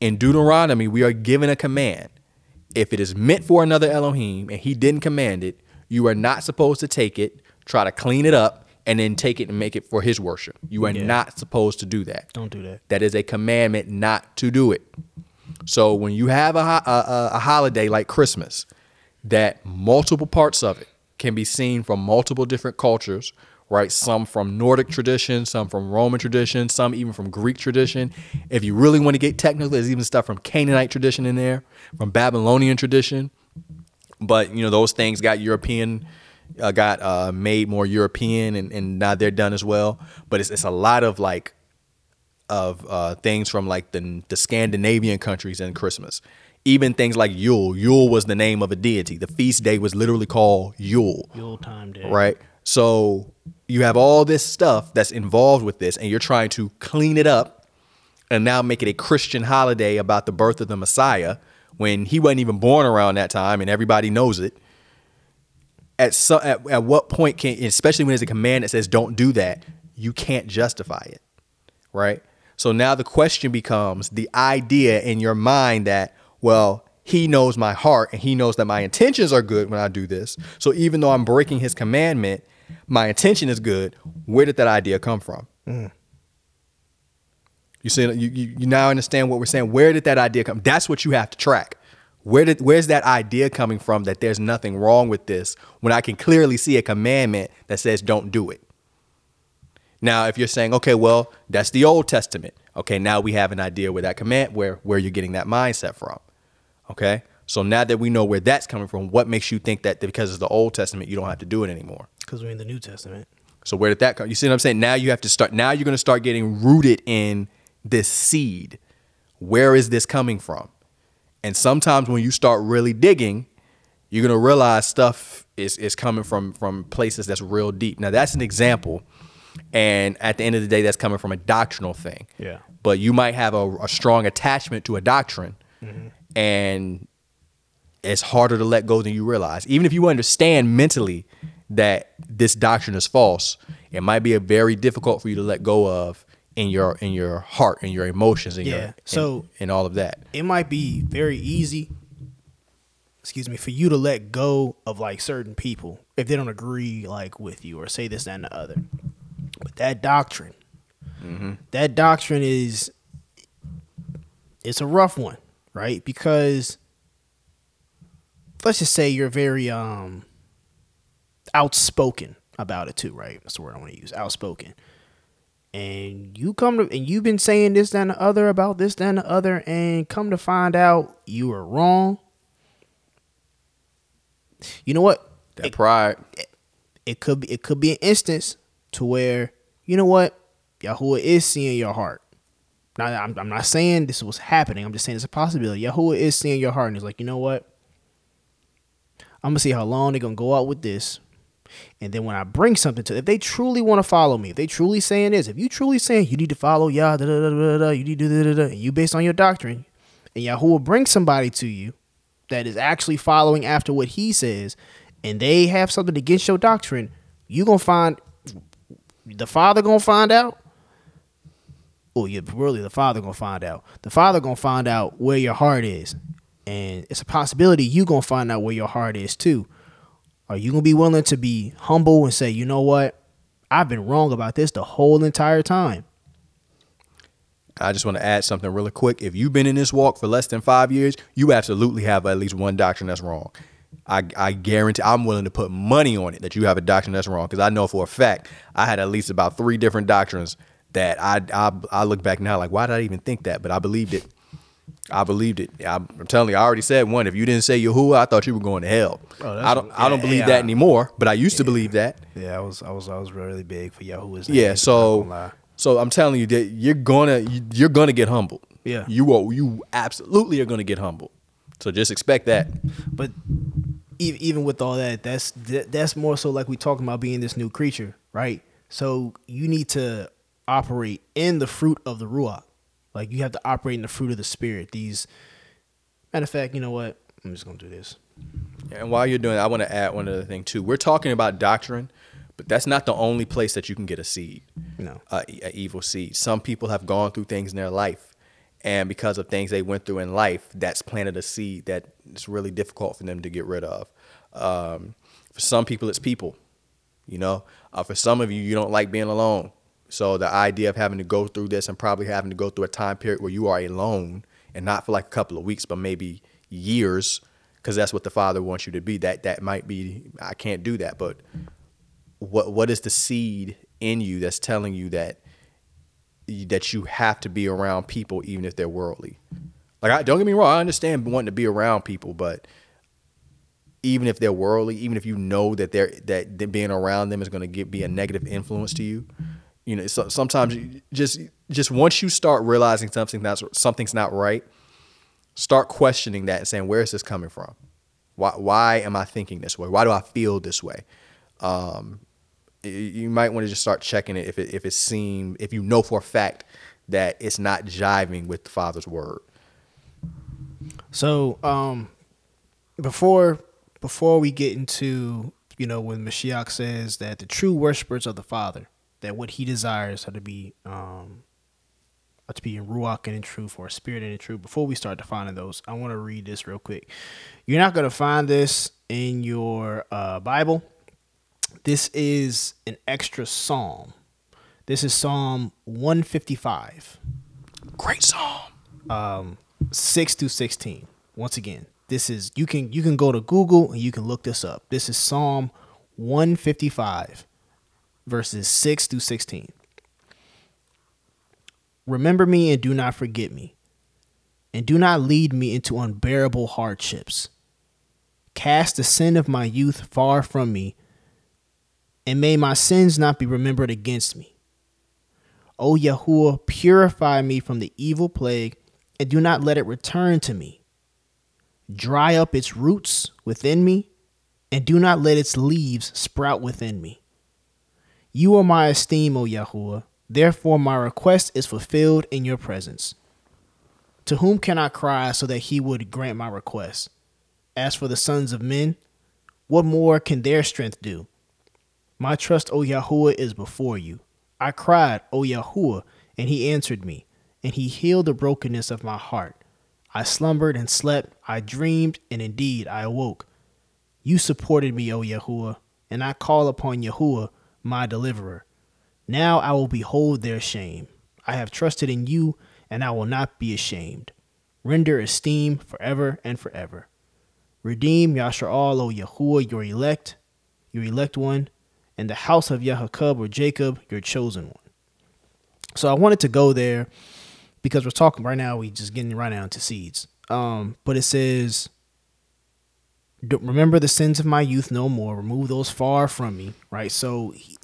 In Deuteronomy, we are given a command. If it is meant for another Elohim and he didn't command it, you are not supposed to take it, try to clean it up, and then take it and make it for his worship. You are Yeah. not supposed to do that. Don't do that. That is a commandment not to do it. So when you have a, a, a, a holiday like Christmas, that multiple parts of it can be seen from multiple different cultures, right? Some from Nordic tradition, some from Roman tradition, some even from Greek tradition. If you really want to get technical, there's even stuff from Canaanite tradition in there, from Babylonian tradition. But you know those things got European, uh, got uh, made more European, and, and now they're done as well. But it's it's a lot of like of uh, things from like the the Scandinavian countries and Christmas. Even things like Yule. Yule was the name of a deity. The feast day was literally called Yule. Yule time day. Right? So you have all this stuff that's involved with this, and you're trying to clean it up and now make it a Christian holiday about the birth of the Messiah when he wasn't even born around that time and everybody knows it. At, at, at what point can, especially when there's a command that says don't do that, you can't justify it. Right? So now the question becomes the idea in your mind that, well, he knows my heart and he knows that my intentions are good when I do this. So even though I'm breaking his commandment, my intention is good. Where did that idea come from? Mm. You see, you, you, you now understand what we're saying. Where did that idea come? That's what you have to track. Where did where's that idea coming from that there's nothing wrong with this when I can clearly see a commandment that says don't do it? Now, if you're saying, okay, well, that's the Old Testament. Okay, now we have an idea where that command where where you're getting that mindset from. Okay? So now that we know where that's coming from, what makes you think that because it's the Old Testament, you don't have to do it anymore? Because we're in the New Testament. So where did that come? You see what I'm saying? Now you have to start. Now you're going to start getting rooted in this seed. Where is this coming from? And sometimes when you start really digging, you're gonna realize stuff is is coming from from places that's real deep. Now that's an example, and at the end of the day, that's coming from a doctrinal thing. Yeah. But you might have a, a strong attachment to a doctrine, mm-hmm. and it's harder to let go than you realize. Even if you understand mentally that this doctrine is false, it might be a very difficult for you to let go of in your in your heart and your emotions and Yeah. your So- and, all of that. it might be very easy excuse me for you to let go of like certain people if they don't agree like with you or say this that, and the other but that doctrine that doctrine is it's a rough one right because let's just say you're very um outspoken about it too right that's the word i want to use outspoken and you come to and you've been saying this that, and the other about this that, and the other and come to find out you were wrong you know what That pride. it could be it could be an instance to where you know what Yahuwah is seeing your heart. Now I'm I'm not saying this was happening. I'm just saying it's a possibility. Yahuwah is seeing your heart and he's like, you know what? I'm gonna see how long they're gonna go out with this. And then when I bring something to if they truly want to follow me, if they truly saying this, if you truly saying you need to follow Yah, da da da da da, you need to da da da, and you based on your doctrine, and Yahoo will bring somebody to you that is actually following after what he says, and they have something against your doctrine, you gonna find the father gonna find out. Oh, yeah, really, the father gonna find out. The father gonna find out where your heart is, and it's a possibility you gonna find out where your heart is too. Are you gonna be willing to be humble and say, you know what, I've been wrong about this the whole entire time? I just want to add something really quick. If you've been in this walk for less than five years, you absolutely have at least one doctrine that's wrong. I, I guarantee I'm willing to put money on it that you have a doctrine that's wrong because I know for a fact I had at least about three different doctrines that I, I I look back now like why did I even think that? But I believed it. I believed it. I'm, I'm telling you, I already said one. If you didn't say Yahuwah, I thought you were going to hell. Oh, I don't I don't believe yeah. that anymore, but I used to believe that. Yeah, I was I was I was really big for Yahuwah's Yeah, so so I'm telling you that you're gonna you- you're gonna get humbled. Yeah. you are you absolutely are gonna get humbled. So just expect that. But even with all that, that's that's more so like we talking about being this new creature, right? So you need to operate in the fruit of the ruach, like you have to operate in the fruit of the spirit. These, matter of fact, you know what? I'm just gonna do this. And while you're doing that, I want to add one other thing too. We're talking about doctrine, but that's not the only place that you can get a seed, No. a, a evil seed. Some people have gone through things in their life, and because of things they went through in life, that's planted a seed that it's really difficult for them to get rid of. Um, for some people, it's people. You know, uh, for some of you, you don't like being alone. So the idea of having to go through this and probably having to go through a time period where you are alone and not for like a couple of weeks, but maybe years, because that's what the Father wants you to be. That that might be I can't do that, but what what is the seed in you that's telling you that that you have to be around people even if they're worldly? Like I, don't get me wrong, I understand wanting to be around people, but even if they're worldly, even if you know that they're that being around them is going to be a negative influence to you, you know, so, sometimes you just just once you start realizing something that's something's not right, start questioning that and saying, where is this coming from? Why, why am I thinking this way? Why do I feel this way? Um, you might want to just start checking it if it if it seem if you know for a fact that it's not jiving with the Father's word. So, um, before before we get into you know when Mashiach says that the true worshipers of the Father, that what He desires are to be um, are to be in ruach and in truth, or spirit and in truth. Before we start defining those, I want to read this real quick. You're not going to find this in your uh, Bible. This is an extra psalm. This is Psalm 155 Great psalm. um, six through sixteen. Once again, this is you can you can go to Google and you can look this up. This is Psalm one fifty five, verses six through sixteen. Remember me and do not forget me, and do not lead me into unbearable hardships. Cast the sin of my youth far from me, and may my sins not be remembered against me. O Yahuwah, purify me from the evil plague, and do not let it return to me. Dry up its roots within me, and do not let its leaves sprout within me. You are my esteem, O Yahuwah. Therefore, my request is fulfilled in your presence. To whom can I cry so that he would grant my request? As for the sons of men, what more can their strength do? My trust, O Yahuwah, is before you. I cried, O Yahuwah, and he answered me, and he healed the brokenness of my heart. I slumbered and slept, I dreamed, and indeed I awoke. You supported me, O Yahuwah, and I call upon Yahuwah, my deliverer. Now I will behold their shame. I have trusted in you, and I will not be ashamed. Render esteem forever and forever. Redeem Yashar'al, O Yahuwah, your elect, your elect one, and the house of Yahakub or Jacob, your chosen one. So I wanted to go there because we're talking right now. We just getting right now into seeds. Um, but it says, "Don't- "Remember the sins of my youth no more. Remove those far from me." Right. So he,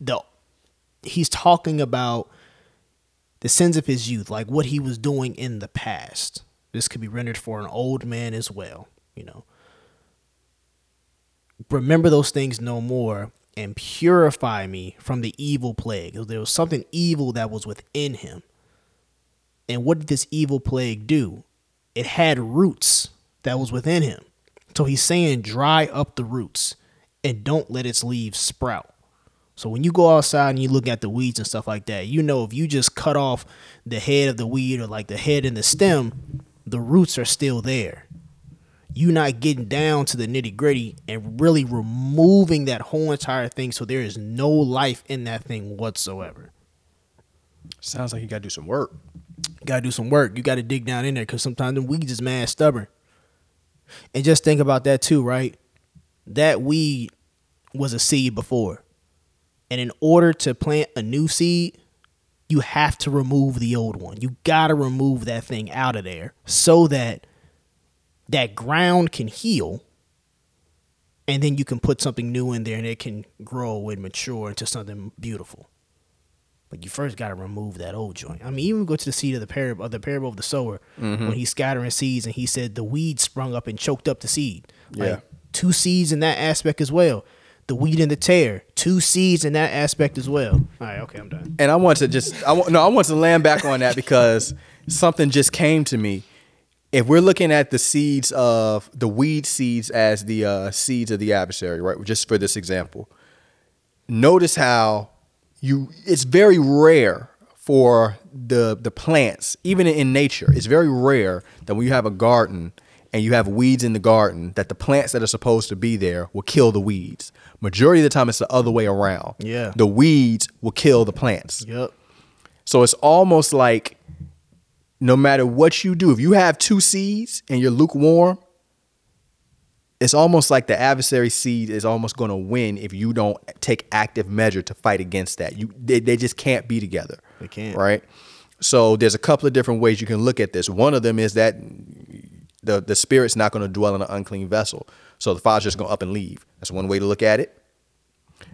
the he's talking about the sins of his youth, like what he was doing in the past. This could be rendered for an old man as well. You know, remember those things no more and purify me from the evil plague. There was something evil that was within him. And what did this evil plague do? It had roots that was within him. So he's saying dry up the roots and don't let its leaves sprout. So when you go outside and you look at the weeds and stuff like that, you know if you just cut off the head of the weed or like the head and the stem, the roots are still there You're not getting down to the nitty gritty and really removing that whole entire thing so there is no life in that thing whatsoever. Sounds like you got to do some work. You gotta do some work. You gotta dig down in there because sometimes the weeds is mad stubborn. And just think about that too, right? That weed was a seed before. And in order to plant a new seed, you have to remove the old one. You gotta remove that thing out of there so that that ground can heal and then you can put something new in there and it can grow and mature into something beautiful. But you first got to remove that old joint. I mean, even go to the seed of the parable, of the parable of the sower, when he's scattering seeds and he said the weed sprung up and choked up the seed. Like, Yeah. two seeds in that aspect as well. The weed and the tare, two seeds in that aspect as well. All right, okay, I'm done. And I want to just, I want, no, I want to land back on that because something just came to me. If we're looking at the seeds of the weed seeds as the uh, seeds of the adversary, right? Just for this example, notice how you it's very rare for the the plants, even in nature, it's very rare that when you have a garden and you have weeds in the garden, that the plants that are supposed to be there will kill the weeds. Majority of the time, it's the other way around. Yeah. the weeds will kill the plants. Yep. So it's almost like no matter what you do, if you have two seeds and you're lukewarm, it's almost like the adversary seed is almost going to win if you don't take active measure to fight against that. You they, they just can't be together. They can't. Right? So there's a couple of different ways you can look at this. One of them is that the the spirit's not going to dwell in an unclean vessel. So the fire's just going to up and leave. That's one way to look at it.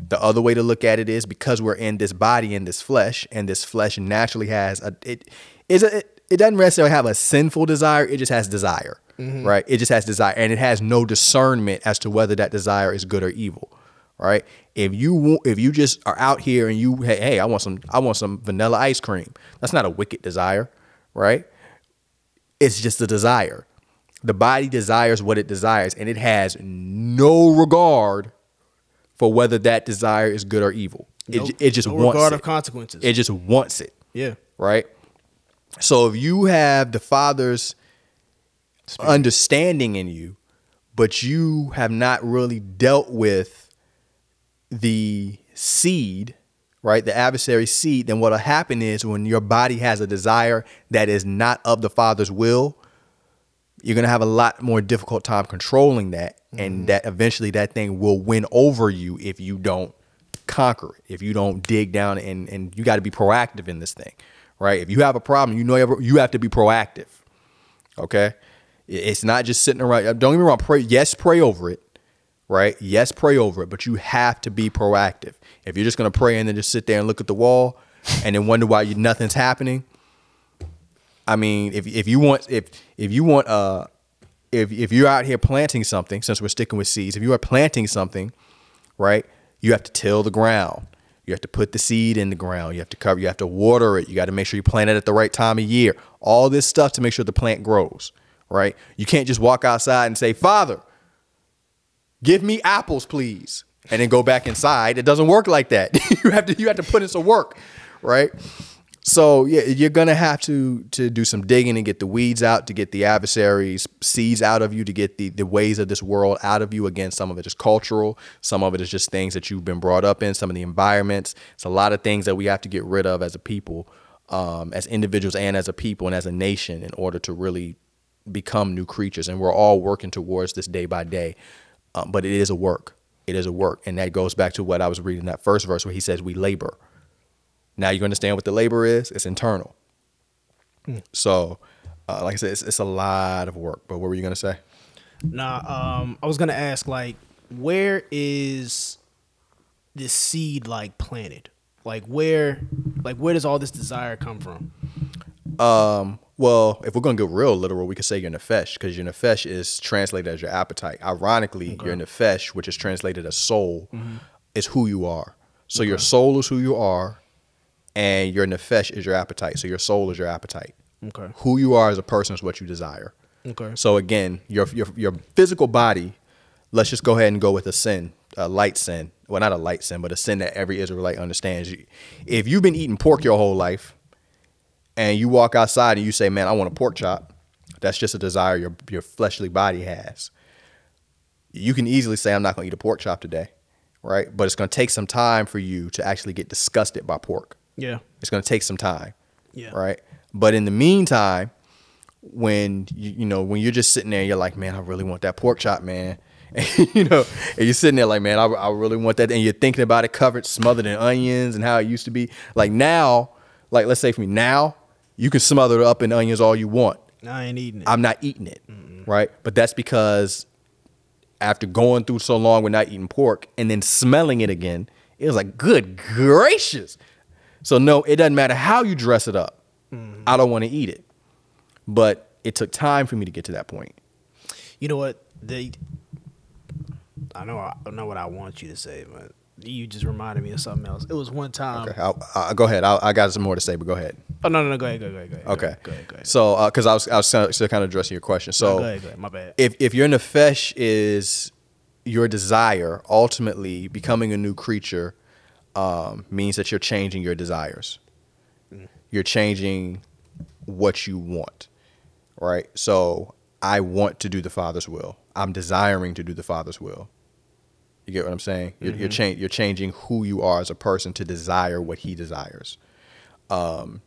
The other way to look at it is because we're in this body in this flesh, and this flesh naturally has a it is a it, it doesn't necessarily have a sinful desire. It just has desire, mm-hmm. right? It just has desire, and it has no discernment as to whether that desire is good or evil, right? If you want, if you just are out here and you hey, hey, I want some, I want some vanilla ice cream. That's not a wicked desire, right? It's just a desire. The body desires what it desires, and it has no regard for whether that desire is good or evil. It, Nope. ju- it just No wants regard it. of consequences. It just wants it yeah. right? So if you have the Father's understanding in you, but you have not really dealt with the seed, right? The adversary seed, then what'll happen is when your body has a desire that is not of the Father's will, you're gonna have a lot more difficult time controlling that, and mm-hmm. that eventually that thing will win over you if you don't conquer it. If you don't dig down and and you got to be proactive in this thing, right? If you have a problem, you know you have- to be proactive. Okay, it's not just sitting around. Don't get me wrong. Pray, yes, pray over it, right? Yes, pray over it, but you have to be proactive. If you're just gonna pray and then just sit there and look at the wall and then wonder why you, nothing's happening, I mean, if if you want if if you want uh if if you're out here planting something, since we're sticking with seeds, if you are planting something, right, you have to till the ground. You have to put the seed in the ground. You have to cover. You have to water it. You got to make sure you plant it at the right time of year. All this stuff to make sure the plant grows. Right. You can't just walk outside and say, "Father, give me apples, please," and then go back inside. It doesn't work like that. (laughs) you have to you have to put in some work. Right. So yeah, you're gonna have to to do some digging and get the weeds out, to get the adversaries' seeds out of you, to get the the ways of this world out of you. Again, some of it is cultural, some of it is just things that you've been brought up in, some of the environments. It's a lot of things that we have to get rid of as a people, um, as individuals and as a people and as a nation, in order to really become new creatures. And we're all working towards this day by day. Um, but it is a work. It is a work, and that goes back to what I was reading that first verse where he says we labor. Now you understand what the labor is. It's internal. So, uh, like I said, it's, it's a lot of work. But what were you gonna say? Nah, um, I was gonna ask like, where is this seed like planted? Like where, like where does all this desire come from? Um, well, if we're gonna get real literal, we could say your nefesh, because your nefesh is translated as your appetite. Ironically, your nefesh, which is translated as soul, is who you are. So your soul is who you are, and your nefesh is your appetite. So your soul is your appetite. Okay. Who you are as a person is what you desire. Okay. So again, your your your physical body. Let's just go ahead and go with a sin, a light sin. Well, not a light sin, but a sin that every Israelite understands. If you've been eating pork your whole life, and you walk outside and you say, "Man, I want a pork chop," that's just a desire your your fleshly body has. You can easily say, "I'm not going to eat a pork chop today," right? But it's going to take some time for you to actually get disgusted by pork. Yeah. It's going to take some time. Yeah. Right. But in the meantime, when you you know when you're just sitting there, you're like, man, I really want that pork chop, man. (laughs) And, you know, and you're sitting there like, man, I, I really want that, and you're thinking about it covered, smothered in onions, and how it used to be. Like now, like let's say for me now, you can smother it up in onions all you want. I ain't eating it. I'm not eating it, right? But that's because after going through so long with not eating pork and then smelling it again, it was like, good gracious. So no, it doesn't matter how you dress it up. I don't want to eat it. But it took time for me to get to that point. you know what? They. I know. I know what I want you to say, but you just reminded me of something else. It was one time. Okay, I'll, I'll go ahead. I'll, I got some more to say, but go ahead. Oh no, no, no. Go ahead. Go ahead. Go ahead. Okay. Go ahead. Go ahead. So, uh, because I was I was still still kind of addressing your question. So, No, go ahead. Go ahead. My bad. if if your nefesh is your desire, ultimately becoming a new creature um, means that you're changing your desires. You're changing what you want, right? So I want to do the Father's will. I'm desiring to do the Father's will. You get what I'm saying? You're you're, cha- you're changing who you are as a person to desire what He desires. Um,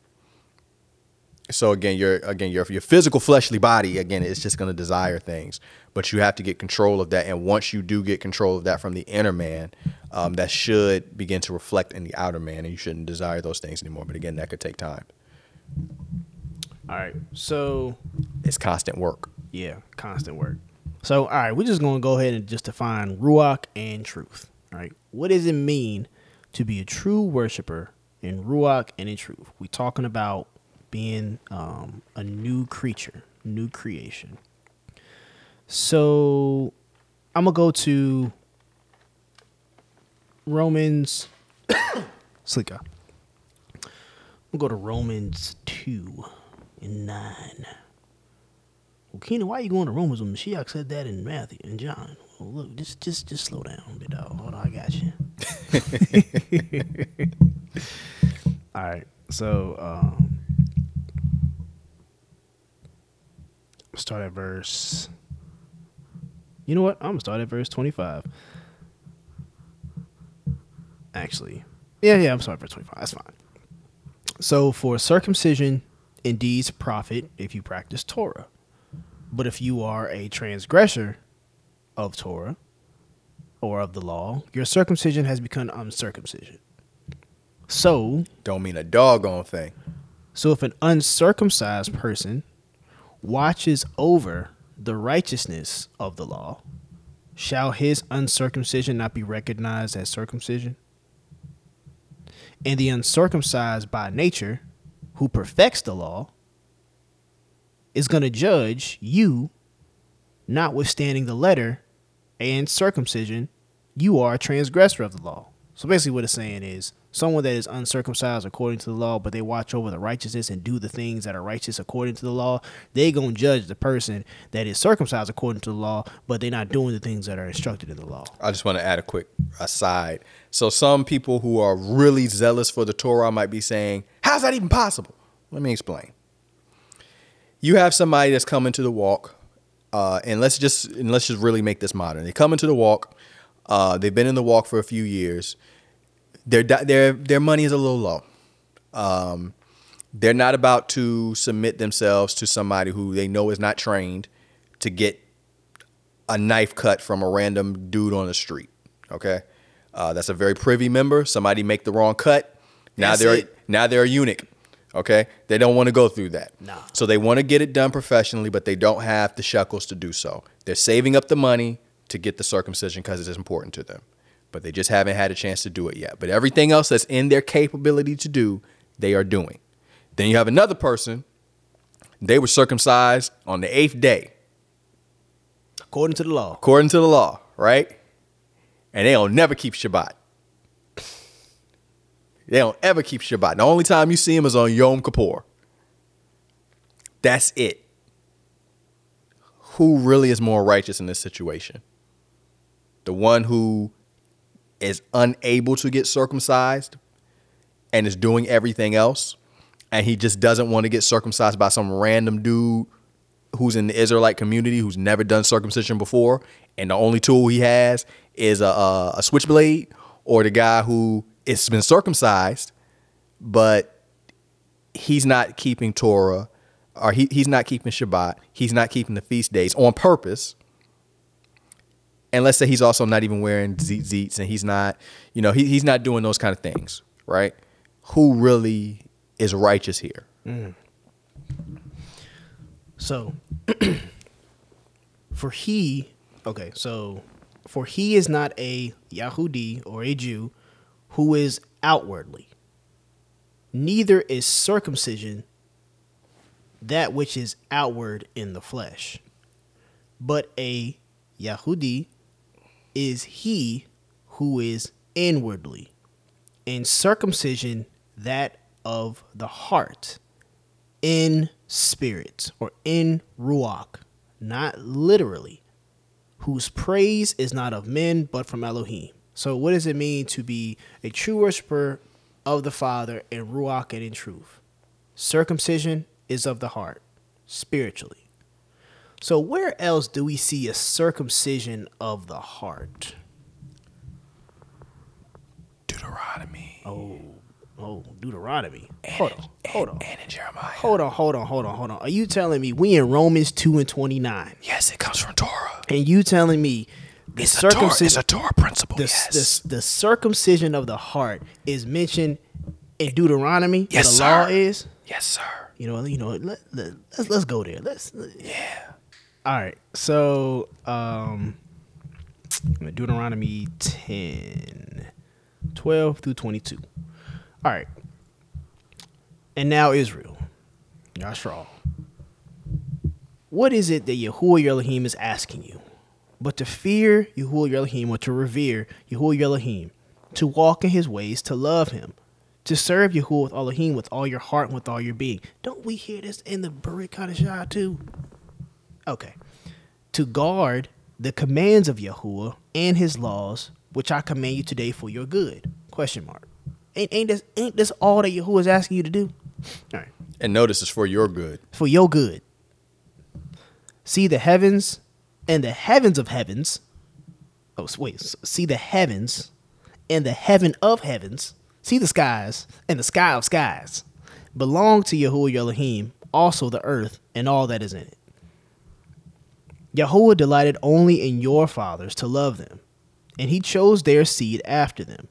so again, your again your your physical fleshly body again it's just going to desire things, but you have to get control of that. And once you do get control of that from the inner man, um, that should begin to reflect in the outer man, and you shouldn't desire those things anymore. But again, that could take time. All right. So It's constant work. yeah, constant work. So all right, we're just gonna go ahead and just define ruach and truth. All right. What does it mean to be a true worshiper in ruach and in truth? We talking about being um, a new creature, new creation. So I'm gonna go to Romans. (coughs) Slika. We'll go to Romans two and nine. Well, Keenan, why are you going to Romans when Mashiach said that in Matthew and John? Well, look, just just just slow down, big dog. Hold on, I got you. (laughs) All right, so um, start at verse. You know what? I'm gonna start at verse 25. Actually, yeah, yeah, I'm sorry, verse 25. That's fine. So, for circumcision indeed profit if you practice Torah, but if you are a transgressor of Torah or of the law, your circumcision has become uncircumcision. So, Don't mean a doggone thing. so if an uncircumcised person watches over the righteousness of the law, shall his uncircumcision not be recognized as circumcision? And the uncircumcised by nature, who perfects the law, is going to judge you, notwithstanding the letter and circumcision, you are a transgressor of the law. So basically, what it's saying is someone that is uncircumcised according to the law, but they watch over the righteousness and do the things that are righteous according to the law, they gonna judge the person that is circumcised according to the law, but they're not doing the things that are instructed in the law. I just want to add a quick aside. So some people who are really zealous for the Torah might be saying, "How's that even possible?" Let me explain. You have somebody that's coming to the walk, uh, and let's just and let's just really make this modern. They come into the walk. Uh, they've been in the walk for a few years. Their their their money is a little low. Um, they're not about to submit themselves to somebody who they know is not trained to get a knife cut from a random dude on the street. Okay, uh, that's a very privy member. Somebody make the wrong cut. Now That's they're it. now they're a eunuch. Okay, they don't want to go through that. Nah. So they want to get it done professionally, but they don't have the shekels to do so. They're saving up the money to get the circumcision because it's important to them, but they just haven't had a chance to do it yet. But everything else that's in their capability to do, they are doing. Then you have another person. They were circumcised on the eighth day According to the law. according to the law, right? And they don't never keep Shabbat. They don't ever keep Shabbat. The only time you see them is on Yom Kippur. That's it. Who really is more righteous in this situation? The one who is unable to get circumcised and is doing everything else, and he just doesn't want to get circumcised by some random dude who's in the Israelite community who's never done circumcision before, and the only tool he has is a, a, a switchblade, or the guy who has been circumcised, but he's not keeping Torah, or he, he's not keeping Shabbat, he's not keeping the feast days on purpose. And let's say he's also not even wearing tzitzits, and he's not, you know, he, he's not doing those kind of things, right? Who really is righteous here? Mm. So, (clears throat) for he, okay, so for he is not a Yahudi or a Jew who is outwardly, neither is circumcision that which is outward in the flesh, but a Yahudi is he who is inwardly, and circumcision that of the heart in spirit or in ruach, not literally, whose praise is not of men but from Elohim. So, what does it mean to be a true worshiper of the Father in ruach and in truth? Circumcision is of the heart, spiritually. So, where else do we see a circumcision of the heart? Deuteronomy. Oh, oh, Deuteronomy. Hold on, hold on. And in Jeremiah. Hold on, hold on, hold on, hold on. Are you telling me we in Romans 2 and 29? Yes, it comes from Torah. And you telling me the It's a Torah, it's a Torah principle. the, yes. the, the circumcision of the heart is mentioned in Deuteronomy Yes, the sir. law is? yes, sir. You know, you know, let, let, let's let's go there. Let's Yeah. All right. So, um Deuteronomy 10 12 through 22. All right. And now Israel, Yashar'al. What is it that Yahuwah your Elohim is asking you? But to fear Yahuwah your Elohim or to revere Yahuwah your Elohim, to walk in his ways, to love him, to serve Yahuwah with Elohim with all your heart and with all your being. Don't we hear this in the Kadashah too? Okay. To guard the commands of Yahuwah and his laws, which I command you today for your good. Question mark. Ain't, ain't this ain't this all that Yahuwah is asking you to do? All right. And notice it's for your good. For your good. See the heavens and the heavens of heavens. Oh, wait. See the heavens and the heaven of heavens. See the skies and the sky of skies. Belong to Yahuwah your Elohim, also the earth and all that is in it. Yahuwah delighted only in your fathers to love them, and he chose their seed after them,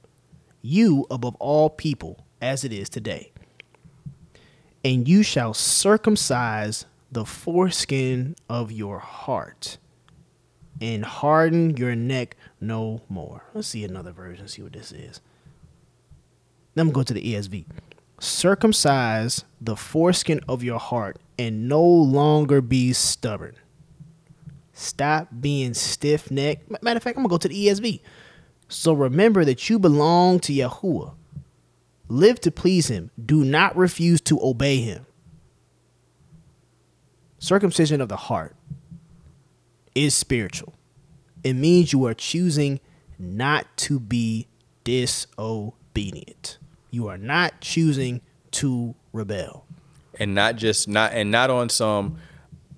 you above all people, as it is today. And you shall circumcise the foreskin of your heart, and harden your neck no more. Let's see another version, see what this is. Let me go to the ESV. Circumcise the foreskin of your heart, and no longer be stubborn. Stop being stiff necked. Matter of fact, I'm gonna go to the ESV. So remember that you belong to Yahuwah. Live to please him. Do not refuse to obey him. Circumcision of the heart is spiritual. It means you are choosing not to be disobedient. You are not choosing to rebel. and not just not and not on some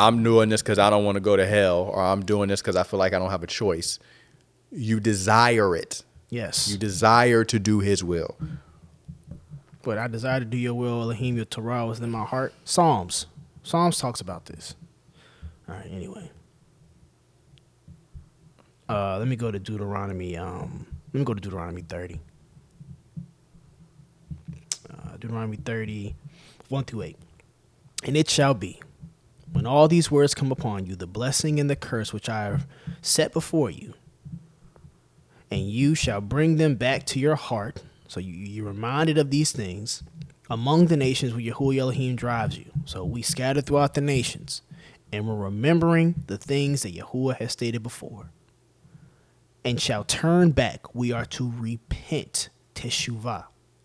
I'm doing this because I don't want to go to hell or I'm doing this because I feel like I don't have a choice. You desire it. Yes. You desire to do His will. But I desire to do your will, Elohim, your Torah was in my heart. Psalms. Psalms talks about this. All right, anyway. Uh, let me go to Deuteronomy. Um, let me go to Deuteronomy 30. Uh, Deuteronomy 30, 1 through 8. And it shall be, when all these words come upon you, the blessing and the curse which I have set before you, and you shall bring them back to your heart. So you, you're reminded of these things among the nations where Yahuwah Elohim drives you. So we scatter throughout the nations, and we're remembering the things that Yahuwah has stated before. And shall turn back. We are to repent, teshuvah,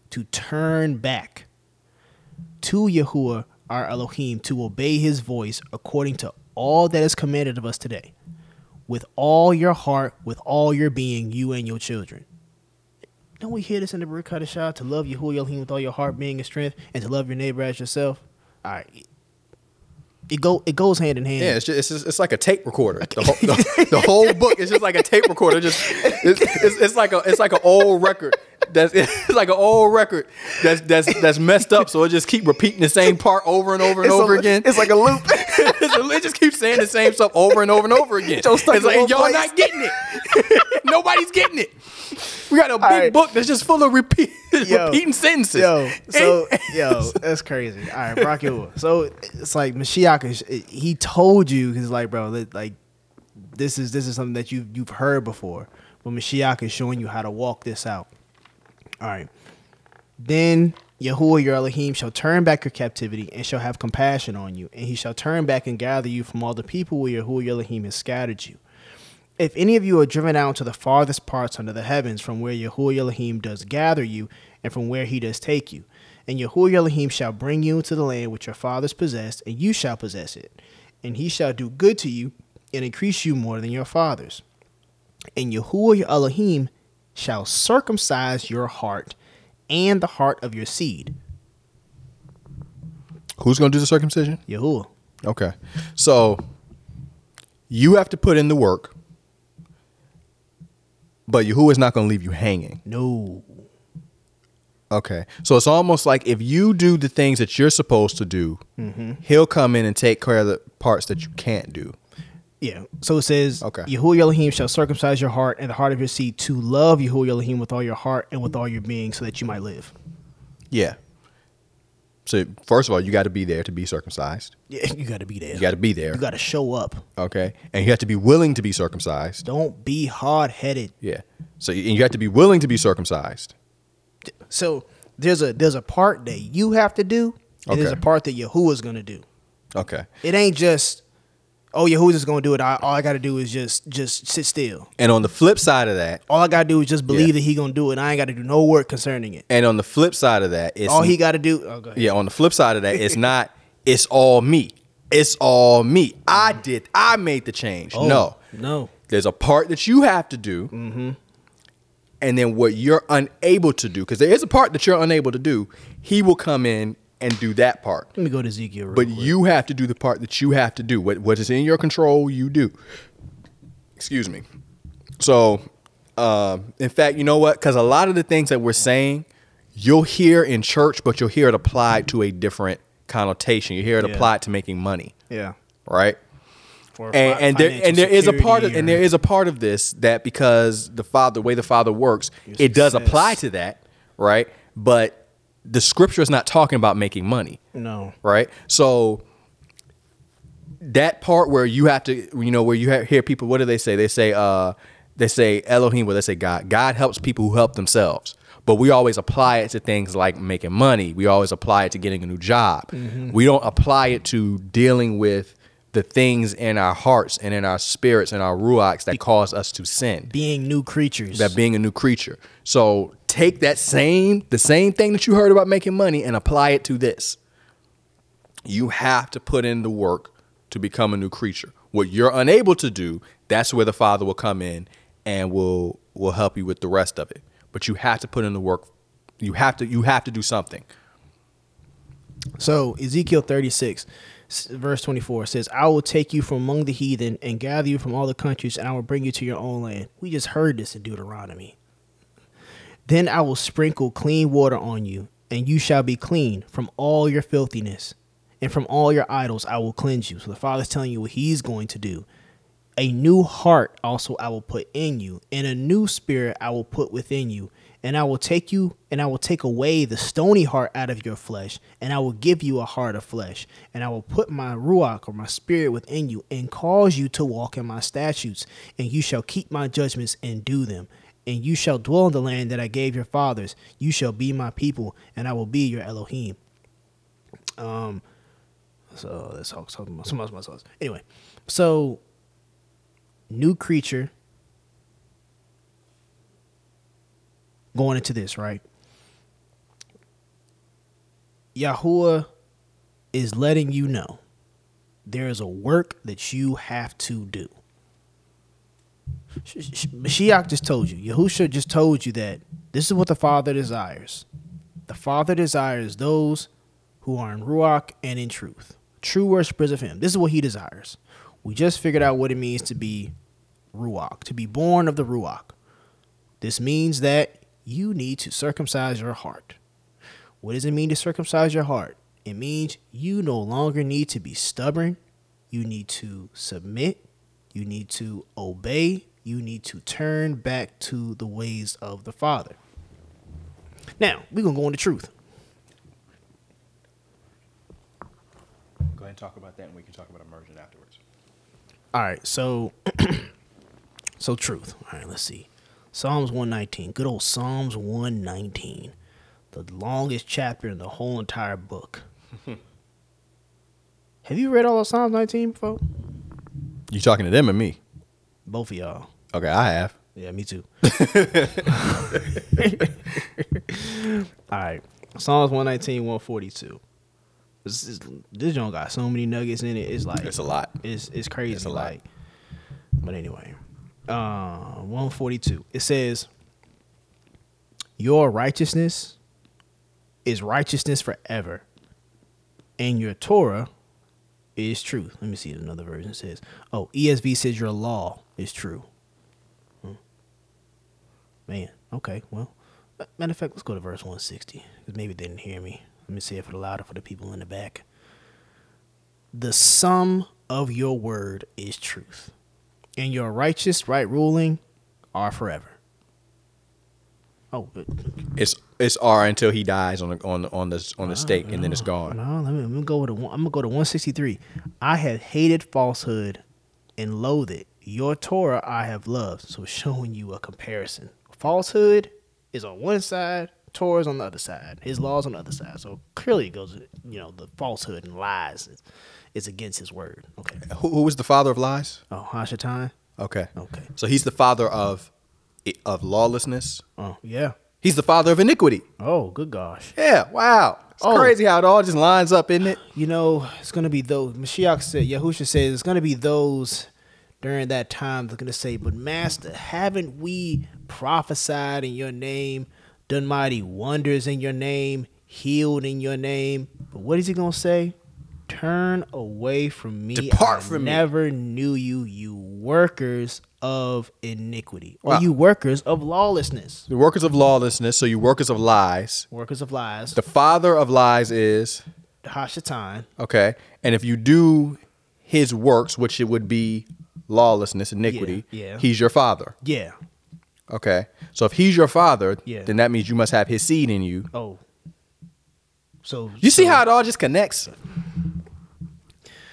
to turn back to Yahuwah our Elohim to obey his voice according to all that is commanded of us today with all your heart, with all your being, you and your children. Don't we hear this in the Baruch Hadashah? To love Yahuwah Elohim with all your heart, being, and strength, and to love your neighbor as yourself. All right, it go it goes hand in hand. Yeah, it's just, it's, just, it's like a tape recorder. The whole, the, (laughs) the whole book is just like a tape recorder. Just it's, it's, it's like a it's like an old record. That's (laughs) it's like an old record that's that's that's messed up. So it just keep repeating the same part over and over and over again. It's like a loop. (laughs) it just keeps saying the same stuff over and over and over again. It's like y'all place. not getting it. (laughs) Nobody's getting it. We got a big right. book that's just full of repeat, Yo. repeating sentences. Yo, so yo, that's crazy. All right, Brock. So it's like Mashiach is he told you because like bro, like this is this is something that you you've heard before, but Mashiach is showing you how to walk this out. All right. Then Yahuwah your Elohim shall turn back your captivity and shall have compassion on you, and he shall turn back and gather you from all the people where Yahuwah your Elohim has scattered you. If any of you are driven out to the farthest parts under the heavens, from where Yahuwah Elohim does gather you, and from where he does take you, and Yahuwah Elohim shall bring you into the land which your fathers possessed, and you shall possess it, and he shall do good to you, and increase you more than your fathers. And Yahuwah your Elohim shall circumcise your heart and the heart of your seed. Who's gonna do the circumcision? Yahuwah. Okay. So you have to put in the work, but Yahuwah is not going to leave you hanging. No. Okay. So it's almost like if you do the things that you're supposed to do, mm-hmm. he'll come in and take care of the parts that you can't do. Yeah. So it says, Okay. Yahuwah Elohim shall circumcise your heart and the heart of your seed to love Yahuwah Elohim with all your heart and with all your being so that you might live. Yeah. So first of all, you got to be there to be circumcised. Yeah, (laughs) you got to be there. You got to be there. You got to show up. Okay. And you have to be willing to be circumcised. Don't be hard headed. Yeah. So and you have to be willing to be circumcised. So there's a there's a part that you have to do, And there's a part that Yahuwah's gonna do. Okay. It ain't just, oh yeah, who's just gonna do it. I, all I gotta do is just just sit still. And on the flip side of that, All I gotta do is just believe Yeah. that he gonna do it. And I ain't gotta do no work concerning it. and on the flip side of that, it's all he gotta do. Oh, go. Yeah, on the flip side of that, it's not (laughs) it's all me. It's all me. I did I made the change. Oh, no. no. There's a part that you have to do. Mm-hmm. And then what you're unable to do, because there is a part that you're unable to do, he will come in and do that part. Let me go to Ezekiel. But quick. you have to do the part that you have to do. What what is in your control, you do. Excuse me. So, um, in fact, you know what? Because a lot of the things that we're saying, you'll hear in church, but you'll hear it applied to a different connotation. You hear it Yeah. applied to making money, yeah. right? And, and there and there is a part of and there is a part of this that because the father the way the father works it does apply to that right but the scripture is not talking about making money. No. right? So that part where you have to you know where you hear people what do they say? They say uh they say elohim well they say god. God helps people who help themselves. But we always apply it to things like making money. We always apply it to getting a new job. We don't apply it to dealing with the things in our hearts and in our spirits and our ruachs that cause us to sin. Being new creatures. that being a new creature. So take that same the same thing that you heard about making money and apply it to this. You have to put in the work to become a new creature. What you're unable to do, that's where the Father will come in and will will help you with the rest of it. But you have to put in the work. You have to you have to do something. So Ezekiel 36 verse 24 says, I will take you from among the heathen and gather you from all the countries, and I will bring you to your own land. We just heard this in Deuteronomy. Then I will sprinkle clean water on you, and you shall be clean from all your filthiness, and from all your idols I will cleanse you. So the Father's telling you what He's going to do. A new heart also I will put in you, and a new spirit I will put within you. And I will take you, and I will take away the stony heart out of your flesh, and I will give you a heart of flesh. And I will put my ruach or my spirit within you, and cause you to walk in my statutes. And you shall keep my judgments and do them. And you shall dwell in the land that I gave your fathers. You shall be my people, and I will be your Elohim. Um, so let's talk something about some else. else. Anyway, so new creature going into this, right? Yahuwah is letting you know there is a work that you have to do. Sh- sh- Mashiach just told you, Yahusha just told you that this is what the Father desires. The Father desires those who are in Ruach and in truth, true worshippers of Him. This is what He desires. We just figured out what it means to be Ruach, to be born of the Ruach. This means that you need to circumcise your heart. What does it mean to circumcise your heart? It means you no longer need to be stubborn. You need to submit. You need to obey. You need to turn back to the ways of the Father. Now, we're going to go into truth. Go ahead and talk about that, and we can talk about immersion afterwards. All right, so (clears throat) so truth. All right, let's see. Psalms 119. Good old Psalms 119. The longest chapter in the whole entire book. (laughs) Have you read all of Psalms 19 before? You talking to them and me? Both of y'all. Okay, I have. Yeah, me too. (laughs) (laughs) all right. Psalms 119, 142. This, is, this joint got so many nuggets in it. It's like It's a lot. It's it's crazy. It's a lot. like, but anyway, uh, one forty two. It says, "Your righteousness is righteousness forever, and your Torah is truth." Let me see. Another version says, "Oh, ESV says your law is true." Man, okay, well, matter of fact, let's go to verse one sixty because maybe they didn't hear me. Let me say it for the louder for the people in the back. The sum of your word is truth, and your righteous right ruling are forever. Oh, but- It's it's R until he dies on the on the on the on the ah, stake, and then it's gone. no, let me, let me go with a one. I'm gonna go to 163. I have hated falsehood and loathed it. Your Torah I have loved. So showing you a comparison. Falsehood is on one side. Torah's on the other side. His laws on the other side. So clearly it goes, you know, the falsehood and lies is, is against his word. Okay. Who, who is the father of lies? Oh, Hashatan. Okay. Okay. So he's the father of of lawlessness. Oh, yeah. He's the father of iniquity. Oh, good gosh. Yeah. Wow. It's Oh. crazy how it all just lines up, isn't it? You know, it's gonna be those. Mashiach said, Yahusha says, it's gonna be those during that time they're gonna say, "But Master, haven't we prophesied in your name, done mighty wonders in your name, healed in your name?" But what is he gonna say? Turn away from me. Depart I from me." never knew you, you workers of iniquity, or Wow. you workers of lawlessness, The workers of lawlessness, so you workers of lies. workers of lies. The father of lies is the Hashatan. okay, and if you do his works, which it would be lawlessness, iniquity, yeah. he's your father. Yeah. Okay, so if he's your father, Yeah. then that means you must have his seed in you. Oh. So You see how it all just connects?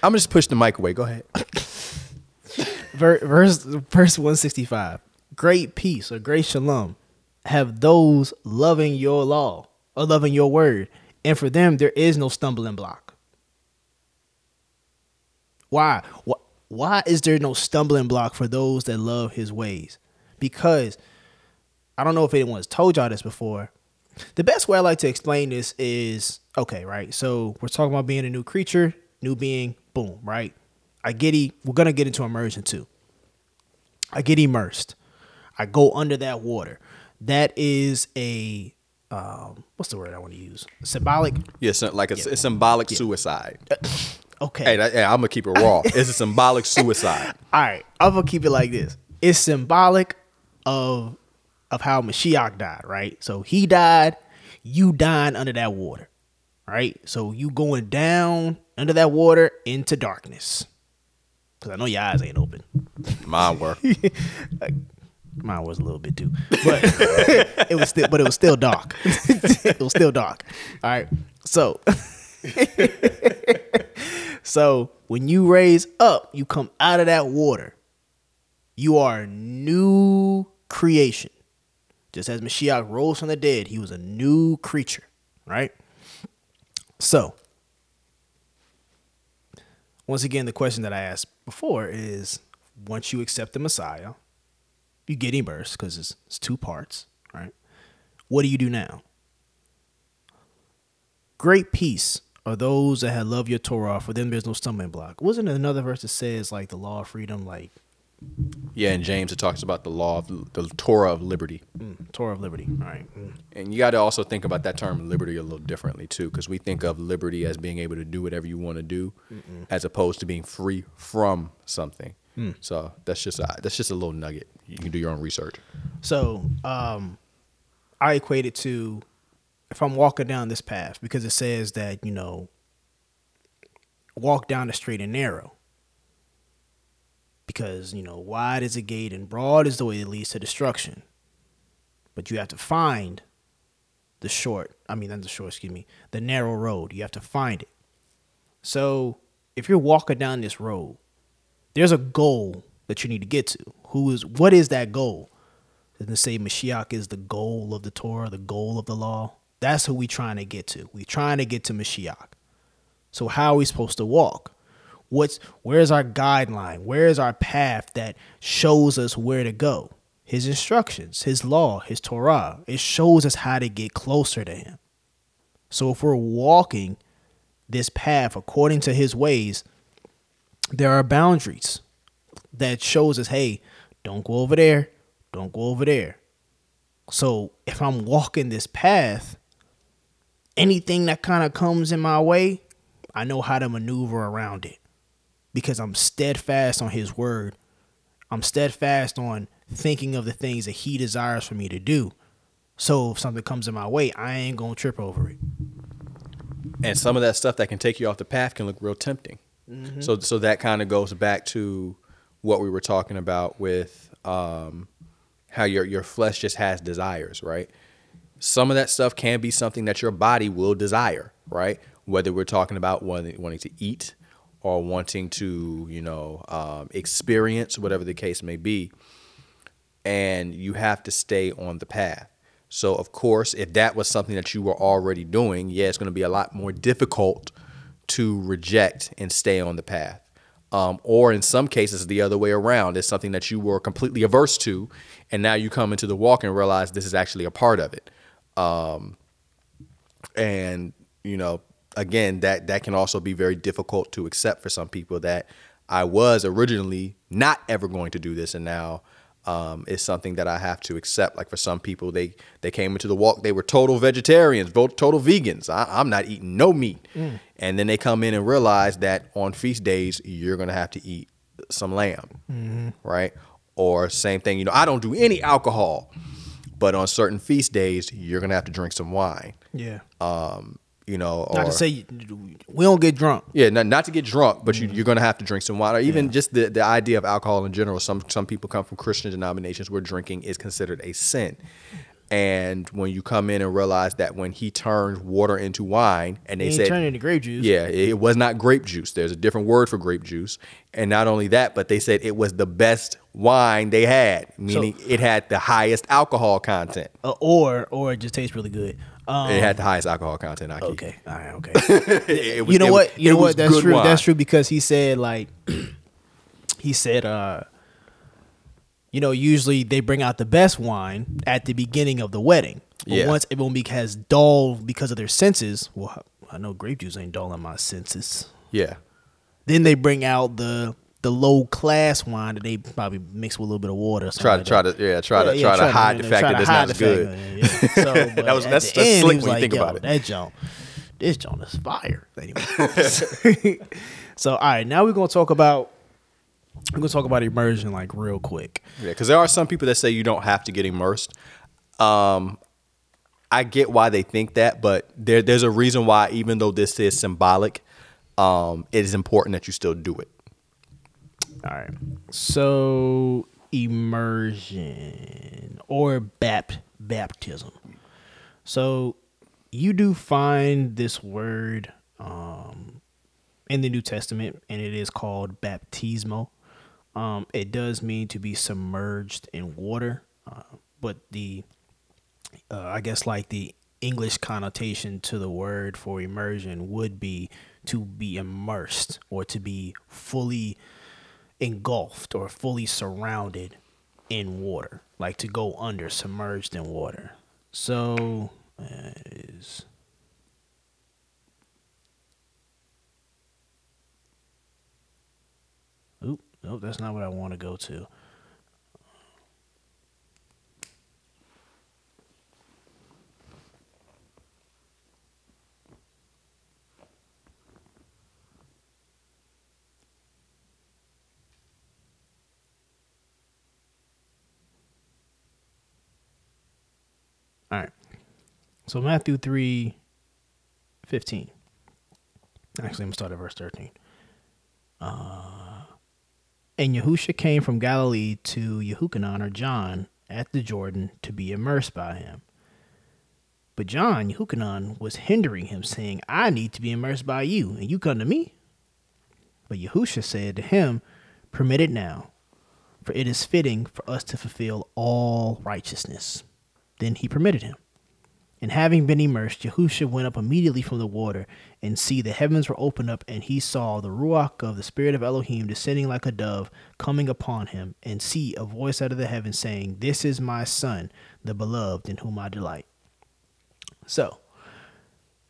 I'm gonna just push the mic away. Go ahead. (laughs) Verse verse 165 great peace or great shalom have those loving your law or loving your word and for them there is no stumbling block why why, why is there no stumbling block for those that love his ways because i don't know if anyone's told y'all this before the best way i like to explain this is okay right so we're talking about being a new creature new being boom right i get e we're gonna get into immersion too I get immersed. I go under that water. That is a um, what's the word I want to use? Symbolic. Yes, like a, a symbolic suicide. (laughs) Okay. Hey, that, hey, I'm gonna keep it raw. It's a (laughs) symbolic suicide. All right. I'm gonna keep it like this. It's symbolic of of how Mashiach died, right? So he died, you dying under that water, right? So you going down under that water into darkness. Cause I know your eyes ain't open. Mine were. (laughs) Mine was a little bit too, but (laughs) it was still, but it was still dark. it was still dark. All right, so, so when you raise up, you come out of that water. You are a new creation. Just as Mashiach rose from the dead, he was a new creature, right? So, once again, the question that I asked before is once you accept the Messiah, you get immersed because it's, it's two parts, right? What do you do now? Great peace are those that have loved your Torah. For them, there's no stumbling block. Wasn't there another verse that says like the law of freedom, like Yeah, in James it talks about the law of the Torah of liberty. mm, Torah of liberty? All right. Mm. And you got to also think about that term liberty a little differently too, because we think of liberty as being able to do whatever you want to do, as opposed to being free from something. So that's just a, that's just a little nugget. You can do your own research. So um, I equate it to if I'm walking down this path because it says that you know walk down the straight and narrow. Because you know wide is the gate and broad is the way that leads to destruction. But you have to find the short i mean not the short excuse me the narrow road. You have to find it. So if you're walking down this road there's a goal that you need to get to. Who is what is that goal? Doesn't say Mashiach is the goal of the Torah, the goal of the law? That's who we're trying to get to. We're trying to get to Mashiach. So how are we supposed to walk? What's where's our guideline? Where is our path that shows us where to go? His instructions, his law, his Torah. It shows us how to get closer to him. So if we're walking this path according to his ways, there are boundaries that shows us, hey, don't go over there, don't go over there. So if I'm walking this path, anything that kind of comes in my way, I know how to maneuver around it because I'm steadfast on his word. I'm steadfast on thinking of the things that he desires for me to do. So if something comes in my way, I ain't going to trip over it. and some of that stuff that can take you off the path can look real tempting. So so that kind of goes back to what we were talking about with um, how your your flesh just has desires, right? Some of that stuff can be something that your body will desire, right? Whether we're talking about wanting, to eat or wanting to, you know, um, experience whatever the case may be, and you have to stay on the path. So, of course, if that was something that you were already doing, yeah, it's going to be a lot more difficult to reject and stay on the path. Um, or in some cases, the other way around. It's something that you were completely averse to, and now you come into the walk and realize this is actually a part of it. Um, and you know, again, that that can also be very difficult to accept for some people. That I was originally not ever going to do this, and now um, is something that I have to accept. Like for some people, they they came into the walk, they were total vegetarians, total vegans. I, am not eating no meat, mm. and then they come in and realize that on feast days you're gonna have to eat some lamb, mm-hmm. right? Or same thing, you know, I don't do any alcohol, but on certain feast days you're gonna have to drink some wine. Yeah. Um, you know, not or, to say we don't get drunk. Yeah, not, not to get drunk, but mm. you, are going to have to drink some water. Even yeah. just the, the idea of alcohol in general. Some some people come from Christian denominations where drinking is considered a sin. And when you come in and realize that when he turned water into wine, and they he said turned into grape juice. Yeah, it was not grape juice. There's a different word for grape juice. And not only that, but they said it was the best wine they had, meaning so, it had the highest alcohol content. Uh, or or it just tastes really good. Um, it had the highest alcohol content. I okay, all right, okay. (laughs) was, you know what? You know what? That's true. Wine. That's true because he said like (clears throat) he said, uh, you know, usually they bring out the best wine at the beginning of the wedding. But yeah. once everyone be has dull because of their senses, well, I know grape juice ain't dull on my senses. Yeah. Then they bring out the the low class wine that they probably mix with a little bit of water. Try to like try to yeah try to try, to hide the fact that it's not as good. Yeah. (laughs) So, that was that's, that's end, slick when like, you think about it. That John, this John is fire. (laughs) Anyway, (laughs) so all right, now we're gonna talk about we're gonna talk about immersion like real quick. Yeah, because there are some people that say you don't have to get immersed. Um, I get why they think that, but there there's a reason why, even though this is symbolic, um, it is important that you still do it. All right. So immersion or bapt baptism. So you do find this word um, in the New Testament, and it is called baptismo. Um, it does mean to be submerged in water, uh, but the uh, I guess like the English connotation to the word for immersion would be to be immersed or to be fully engulfed or fully surrounded in water, like to go under, submerged in water. So uh, is nope, that's not what I want to go to. All right. So Matthew 3 15. Actually, I'm going to start at verse 13. Uh, and Yahusha came from Galilee to Yehukanan or John at the Jordan to be immersed by him. But John, Yehukanan, was hindering him, saying, I need to be immersed by you, and you come to me? But Yahusha said to him, Permit it now, for it is fitting for us to fulfill all righteousness. Then he permitted him. And having been immersed, Yahusha went up immediately from the water, and see, the heavens were opened up, and he saw the Ruach of the Spirit of Elohim descending like a dove, coming upon him, and see a voice out of the heaven saying, This is my Son, the beloved, in whom I delight. So,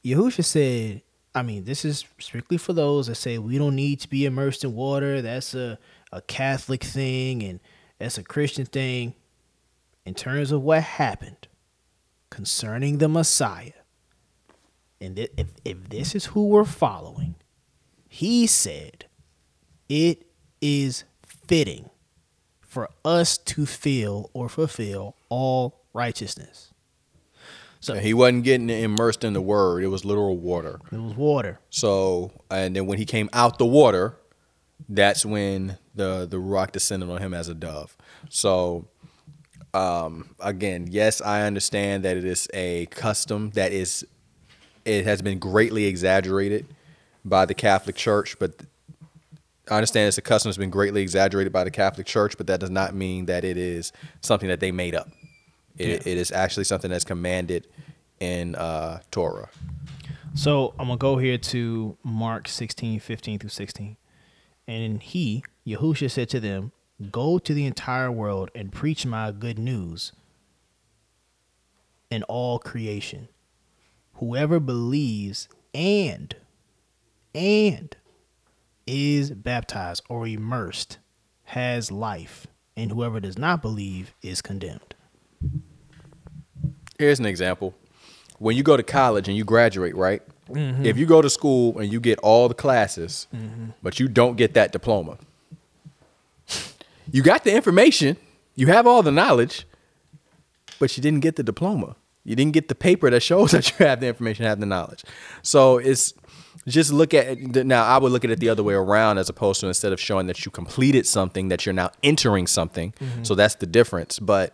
Yahusha said, I mean, this is strictly for those that say we don't need to be immersed in water. That's a, a Catholic thing, and that's a Christian thing in terms of what happened concerning the Messiah, and if, if this is who we're following, he said, it is fitting for us to feel or fulfill all righteousness. So he wasn't getting immersed in the word; it was literal water. It was water. So, and then when he came out the water, that's when the the Ruach descended on him as a dove. So um, again, yes, I understand that it is a custom that is it has been greatly exaggerated by the Catholic Church, but I understand it's a custom that's been greatly exaggerated by the Catholic Church, but that does not mean that it is something that they made up. It, it is actually something that's commanded in uh, Torah. So I'm gonna go here to Mark 16, 15 through 16. And he, Yahusha, said to them, Go to the entire world and preach my good news in all creation. Whoever believes and and is baptized or immersed has life, and whoever does not believe is condemned. Here's an example. When you go to college and you graduate, right? Mm-hmm. If you go to school and you get all the classes, mm-hmm. but you don't get that diploma, you got the information, you have all the knowledge, but you didn't get the diploma. You didn't get the paper that shows (laughs) that you have the information, have the knowledge. So it's just look at now. I would look at it the other way around, as opposed to instead of showing that you completed something, that you're now entering something. Mm-hmm. So that's the difference. But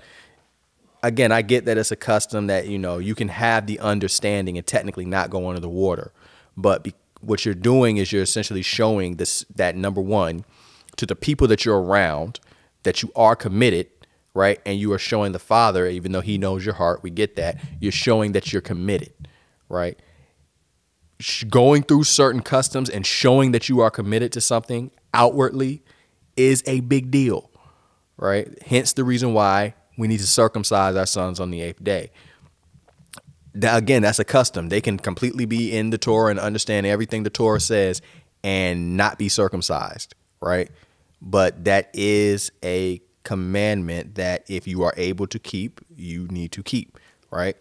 again, I get that it's a custom that you know you can have the understanding and technically not go under the water, but be, what you're doing is you're essentially showing this that number one to the people that you're around that you are committed, right? And you are showing the Father, even though He knows your heart. We get that. You're showing that you're committed, right? Going through certain customs and showing that you are committed to something outwardly is a big deal right? Hence the reason why we need to circumcise our sons on the eighth day. That, again, that's a custom. They can completely be in the Torah and understand everything the Torah says and not be circumcised, right? But that is a commandment that if you are able to keep, you need to keep, right?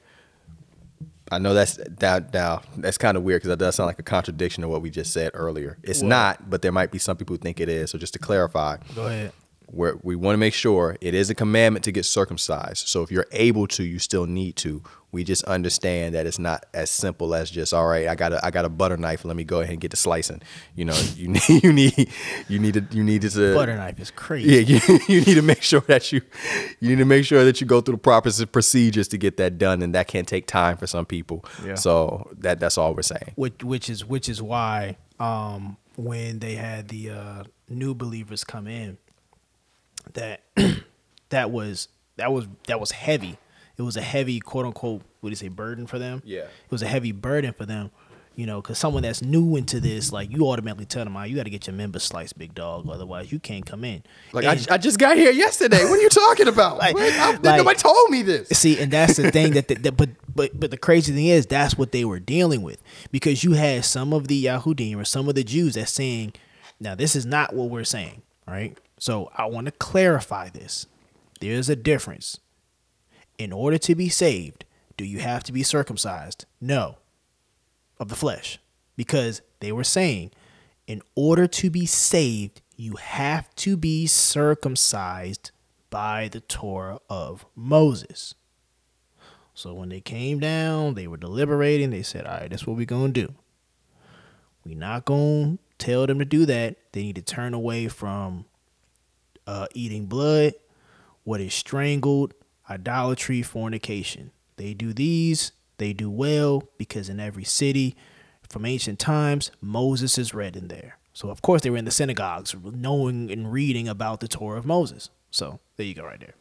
I know that's that now that's kind of weird because that does sound like a contradiction of what we just said earlier. It's not, but there might be some people who think it is. So just to clarify, Go ahead. where we want to make sure it is a commandment to get circumcised. So if you're able to, you still need to. We just understand that it's not as simple as just all right. I got a I got a butter knife. Let me go ahead and get to slicing. You know, you (laughs) need you need you need to you need to Butter knife is crazy. yeah, (laughs) you, you need to make sure that you you need to make sure that you go through the proper procedures to get that done, and that can take time for some people. Yeah. So that that's all we're saying. which which is which is why um when they had the uh new believers come in that (clears throat) that was that was that was heavy it was a heavy quote unquote what do you say burden for them Yeah. it was a heavy burden for them you know because someone that's new into this like you automatically tell them "Ah, you got to get your member sliced big dog otherwise you can't come in Like And- I, I just got here yesterday. What are you talking about? (laughs) Like- I- like- nobody told me this. See, and that's the thing that, the, that but but but the crazy thing is that's what they were dealing with because you had some of the Yahudim or some of the Jews that saying, now this is not what we're saying, right? So I want to clarify this. There's a difference. In order to be saved, do you have to be circumcised? No. Of the flesh. Because they were saying, in order to be saved, you have to be circumcised by the Torah of Moses. So when they came down, they were deliberating. They said, all right, that's what we're going to do. We're not going to tell them to do that. They need to turn away from uh, eating blood, what is strangled, idolatry, fornication. They do these, they do well because in every city from ancient times, Moses is read in there. So, of course, they were in the synagogues knowing and reading about the Torah of Moses. So, there you go, right there.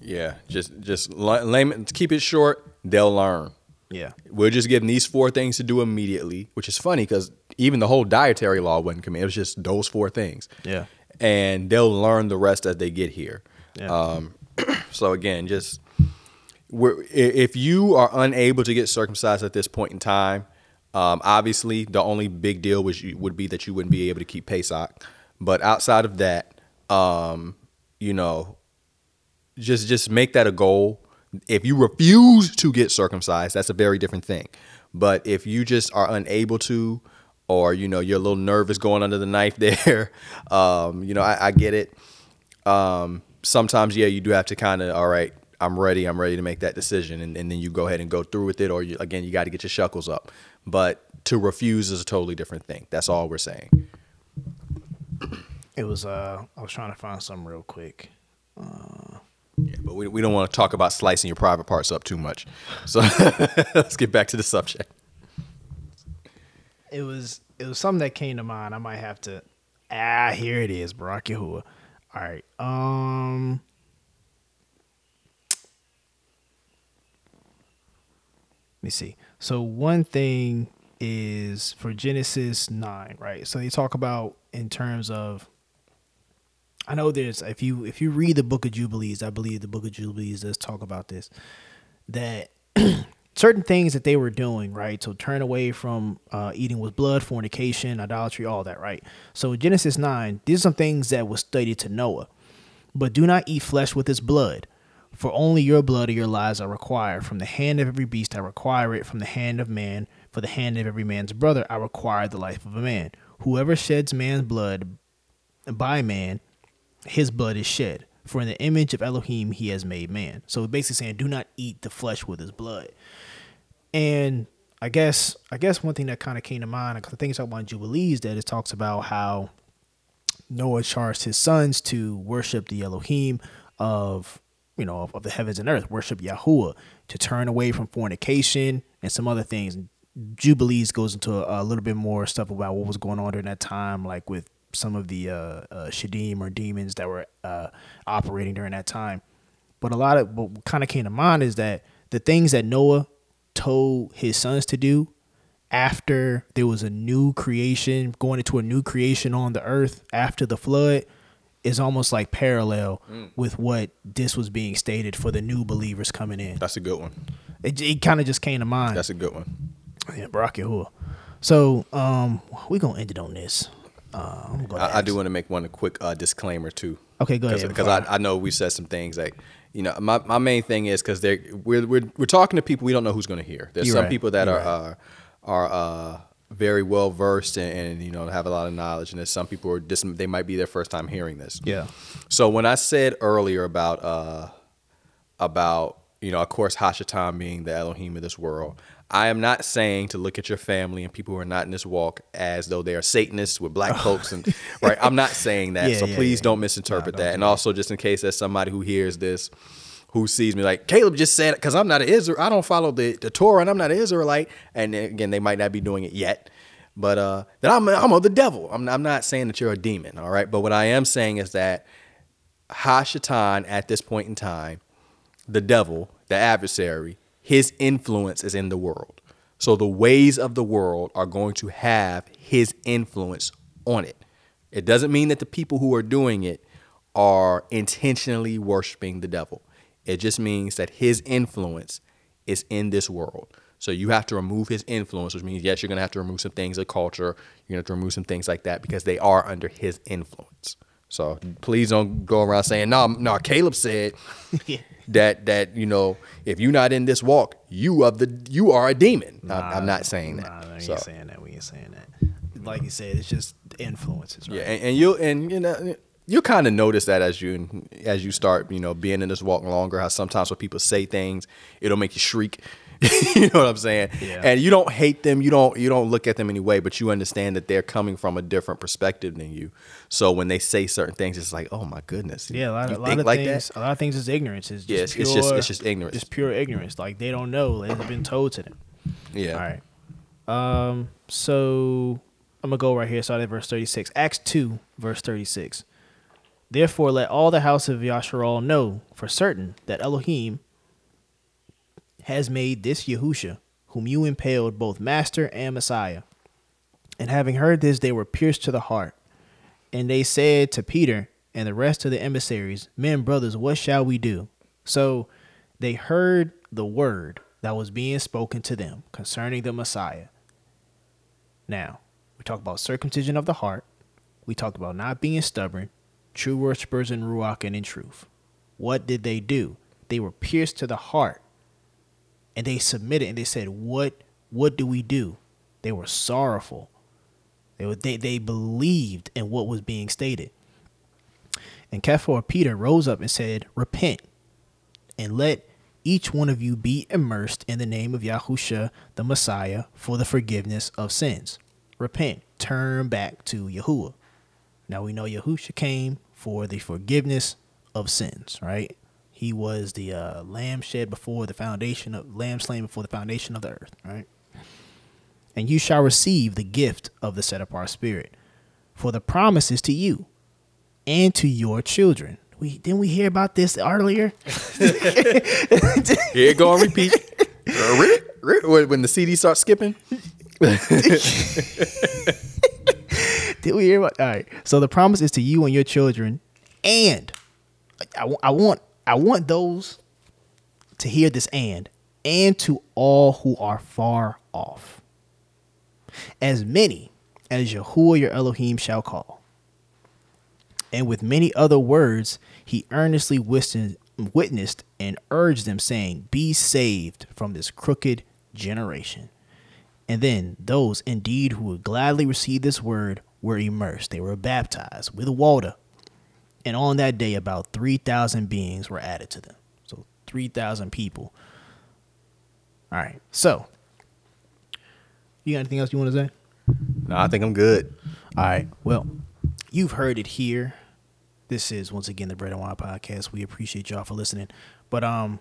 Yeah, just just la- layman, keep it short. They'll learn. Yeah. We're just giving these four things to do immediately, which is funny because even the whole dietary law wasn't coming. It was just those four things. Yeah. and they'll learn the rest as they get here. Yeah. Um, so again, just if you are unable to get circumcised at this point in time, um, obviously the only big deal was you, would be that you wouldn't be able to keep Pesach. But outside of that, um, you know, just just make that a goal. If you refuse to get circumcised, that's a very different thing. But if you just are unable to, or you know you're a little nervous going under the knife (laughs) there, um, you know I, I get it. Um, sometimes yeah, you do have to kind of all right. I'm ready. I'm ready to make that decision, and, and then you go ahead and go through with it. Or you, again, you got to get your shuckles up. But to refuse is a totally different thing. That's all we're saying. It was, uh, I was trying to find something real quick. Yeah, but we, we don't want to talk about slicing your private parts up too much. So (laughs) let's get back to the subject. It was, it was something that came to mind. I might have to, ah, here it is, Barak Yahuwah. All right. Um. Let me see. So one thing is for Genesis nine, right? So they talk about in terms of. I know there's if you if you read the book of Jubilees, I believe the book of Jubilees does talk about this, that (clears throat) certain things that they were doing, right? So turn away from uh, eating with blood, fornication, idolatry, all that, right? So Genesis 9, these are some things that was stated to Noah. But do not eat flesh with its blood, for only your blood or your lives are required. From the hand of every beast I require it, from the hand of man, for the hand of every man's brother I require the life of a man. Whoever sheds man's blood by man, his blood is shed. For in the image of Elohim he has made man. So basically saying, do not eat the flesh with his blood. And I guess I guess one thing that kind of came to mind because I think it's about Jubilees that it talks about how Noah charged his sons to worship the Elohim of you know of, of the heavens and earth, worship Yahuwah, to turn away from fornication and some other things. Jubilees goes into a, a little bit more stuff about what was going on during that time, like with some of the uh, uh, shadim or demons that were uh, operating during that time. But a lot of what kind of came to mind is that the things that Noah told his sons to do after there was a new creation, going into a new creation on the earth after the flood, is almost like parallel Mm. with what this was being stated for the new believers coming in. That's a good one. It, it kind of just came to mind. That's a good one. yeah, Barak Yahuwah. So um, we're gonna end it on this. Uh, I, I do want to make one quick uh, disclaimer too. Okay, go ahead. Because I, I know we said some things like, you know, my, my main thing is because they're we're, we're we're talking to people we don't know who's going to hear. There's You're some right. people that You're are are are uh, very well versed and, and you know have a lot of knowledge, and there's some people who are just they might be their first time hearing this. Yeah. So when I said earlier about uh about you know of course Hashatan being the Elohim of this world, I am not saying to look at your family and people who are not in this walk as though they are Satanists with black cloaks and (laughs) right. I'm not saying that. Yeah, so yeah, please yeah. don't misinterpret No, don't that. And also just in case there's somebody who hears this who sees me like Caleb just said because I'm not an Israel. I don't follow the, the Torah and I'm not an Israelite. And again, they might not be doing it yet. But uh, that I'm I'm of the devil. I'm I'm not saying that you're a demon, all right. But what I am saying is that Hashatan at this point in time, the devil, the adversary, his influence is in the world. So the ways of the world are going to have his influence on it. It doesn't mean that the people who are doing it are intentionally worshiping the devil. It just means that his influence is in this world. So you have to remove his influence, which means yes, you're gonna have to remove some things of culture. You're gonna have to remove some things like that because they are under his influence. So please don't go around saying, no, no, Caleb said (laughs) that that, you know, if you're not in this walk, you of the you are a demon. I'm, I'm not saying that. Nah, we So, ain't saying that. We ain't saying that. Like you said, it's just influences, right? yeah, and, and you and you know you kind of notice that as you as you start, you know, being in this walk longer, how sometimes when people say things, it'll make you shriek. (laughs) you know what I'm saying? Yeah. And you don't hate them, you don't you don't look at them anyway, but you understand that they're coming from a different perspective than you. So when they say certain things, it's like, oh my goodness. Yeah, a lot, a lot of like things. that? A lot of things is ignorance. It's just Yeah, it's- pure, it's just- it's just ignorance. Just pure ignorance. Like they don't know. It's been told to them. Yeah. All right. Um. So I'm gonna go right here. Start at verse 36. Acts two, verse 36. Therefore, let all the house of Yashar'al know for certain that Elohim has made this Yahusha, whom you impaled, both master and Messiah. And having heard this, they were pierced to the heart. And they said to Peter and the rest of the emissaries, Men, brothers, what shall we do? So they heard the word that was being spoken to them concerning the Messiah. Now, we talk about circumcision of the heart. We talked about not being stubborn, true worshippers in Ruach and in truth. What did they do? They were pierced to the heart and they submitted and they said, What what do we do? They were sorrowful. They were, they, they believed in what was being stated. And Kepha or Peter rose up and said, Repent and let each one of you be immersed in the name of Yahusha the Messiah for the forgiveness of sins. Repent, turn back to Yahuwah. Now we know Yahusha came for the forgiveness of sins, right? He was the uh, lamb shed before the foundation of lamb slain before the foundation of the earth, right? And you shall receive the gift of the set apart spirit, for the promise is to you and to your children. We didn't we hear about this earlier? (laughs) Here go on repeat. (laughs) repeat. When when the CD starts skipping. (laughs) Did we hear about? All right. So the promise is to you and your children, and I, I want I want those to hear this and and to all who are far off, as many as Yahuwah your Elohim shall call. And with many other words, he earnestly witnessed, and urged them, saying, Be saved from this crooked generation. And then those indeed who would gladly receive this word were immersed. They were baptized with water. And on that day, about 3,000 beings were added to them. So 3,000 people. All right. So, you got anything else you want to say? No, I think I'm good. All right. Well, you've heard it here. This is once again the Bread and Wine podcast. We appreciate y'all for listening. But um,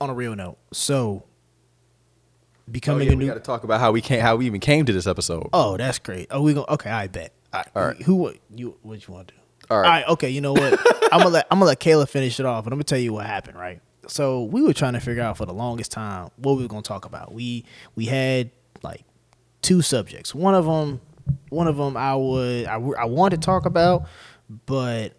on a real note, so Oh, becoming yeah, a we new. got to talk about how we came, how we even came to this episode. Oh, that's great. Oh, we go. Okay, I bet. All right. All right. Who? What you? What you want to do? All right. All right. Okay. You know what? (laughs) I'm gonna let I'm gonna let Kayla finish it off, and I'm gonna tell you what happened. Right. So we were trying to figure out for the longest time what we were gonna talk about. We we had like two subjects. One of them, one of them, I would I I want to talk about, but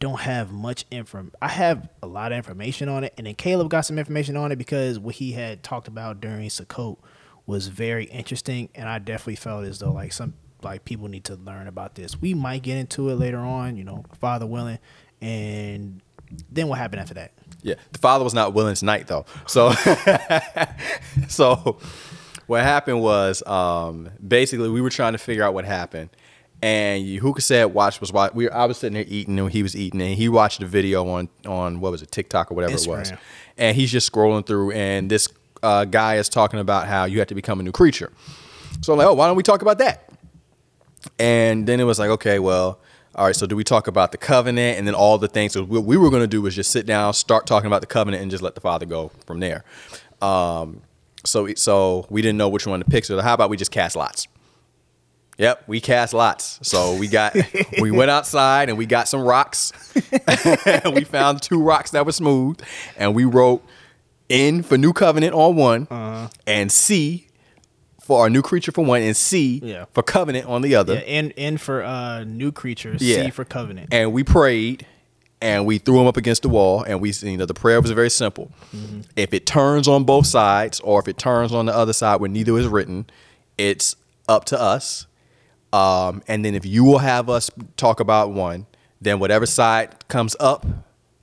don't have much info. I have a lot of information on it, and then Caleb got some information on it because what he had talked about during Sukkot was very interesting, and I definitely felt as though like some like people need to learn about this. We might get into it later on, you know, Father willing, and then what happened after that? Yeah, the father was not willing tonight though. So, (laughs) so what happened was um, basically we were trying to figure out what happened, and Yahuka said watch was watch. We were, I was sitting there eating and he was eating, and he watched a video on on what was it TikTok or whatever it was, and he's just scrolling through, and this uh, guy is talking about how you have to become a new creature. So I'm like, oh, why don't we talk about that? And then it was like, okay, well, all right. So do we talk about the covenant and then all the things? So what we were going to do was just sit down, start talking about the covenant, and just let the Father go from there. Um, so so we didn't know which one to pick. So how about we just cast lots? Yep, we cast lots. So we got (laughs) we went outside and we got some rocks. (laughs) we found two rocks that were smooth, and we wrote N for New Covenant on one, and C for our new creature for one, and C Yeah. for Covenant on the other. Yeah, N N for uh new creature, Yeah. C for covenant. and we prayed and we threw them up against the wall and we you know the prayer was very simple if it turns on both sides or if it turns on the other side where neither is written it's up to us um, and then if you will have us talk about one then whatever side comes up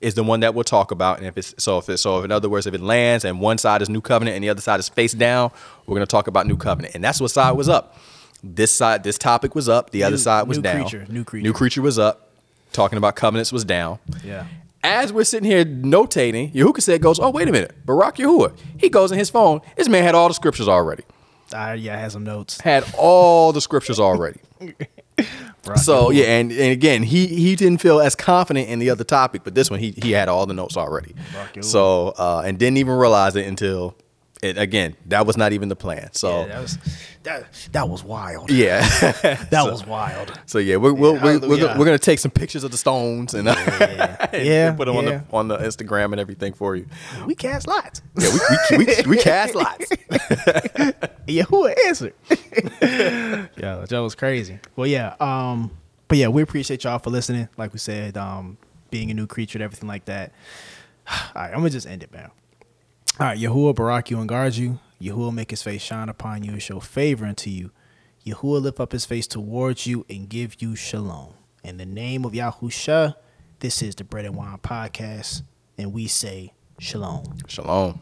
is the one that we'll talk about and if it's so if it's so if in other words if it lands and one side is new covenant and the other side is face down we're going to talk about new covenant and that's what side was up this side this topic was up the other side was new down creature, new creature. new creature was up talking about covenants was down. Yeah. As we're sitting here notating, Yahuah said goes, Oh, wait a minute. Barak Yahuah. He goes in his phone. This man had all the scriptures already. I yeah, I had some notes. Had all the scriptures already. (laughs) So yeah, and, and again, he he didn't feel as confident in the other topic, but this one he he had all the notes already. So uh, and didn't even realize it until it again, that was not even the plan. So Yeah, that was that that was wild. yeah. (laughs) That was wild. So yeah, we're we're, we're, we're, gonna, we're gonna take some pictures of the stones and, uh, (laughs) and Yeah, put them on the on the Instagram and everything for you. We cast lots. Yeah, we we, we, we cast lots. Yahuah (laughs) answered. yeah, that was crazy. Well, yeah. Um, but yeah, we appreciate y'all for listening. Like we said, um, being a new creature and everything like that. (sighs) All right, I'm gonna just end it, man. All right, Yahuah barak you and guard you. Yahuah make his face shine upon you and show favor unto you. Yahuah lift up his face towards you and give you shalom. In the name of Yahusha, this is the Bread and Wine Podcast, and we say shalom. Shalom.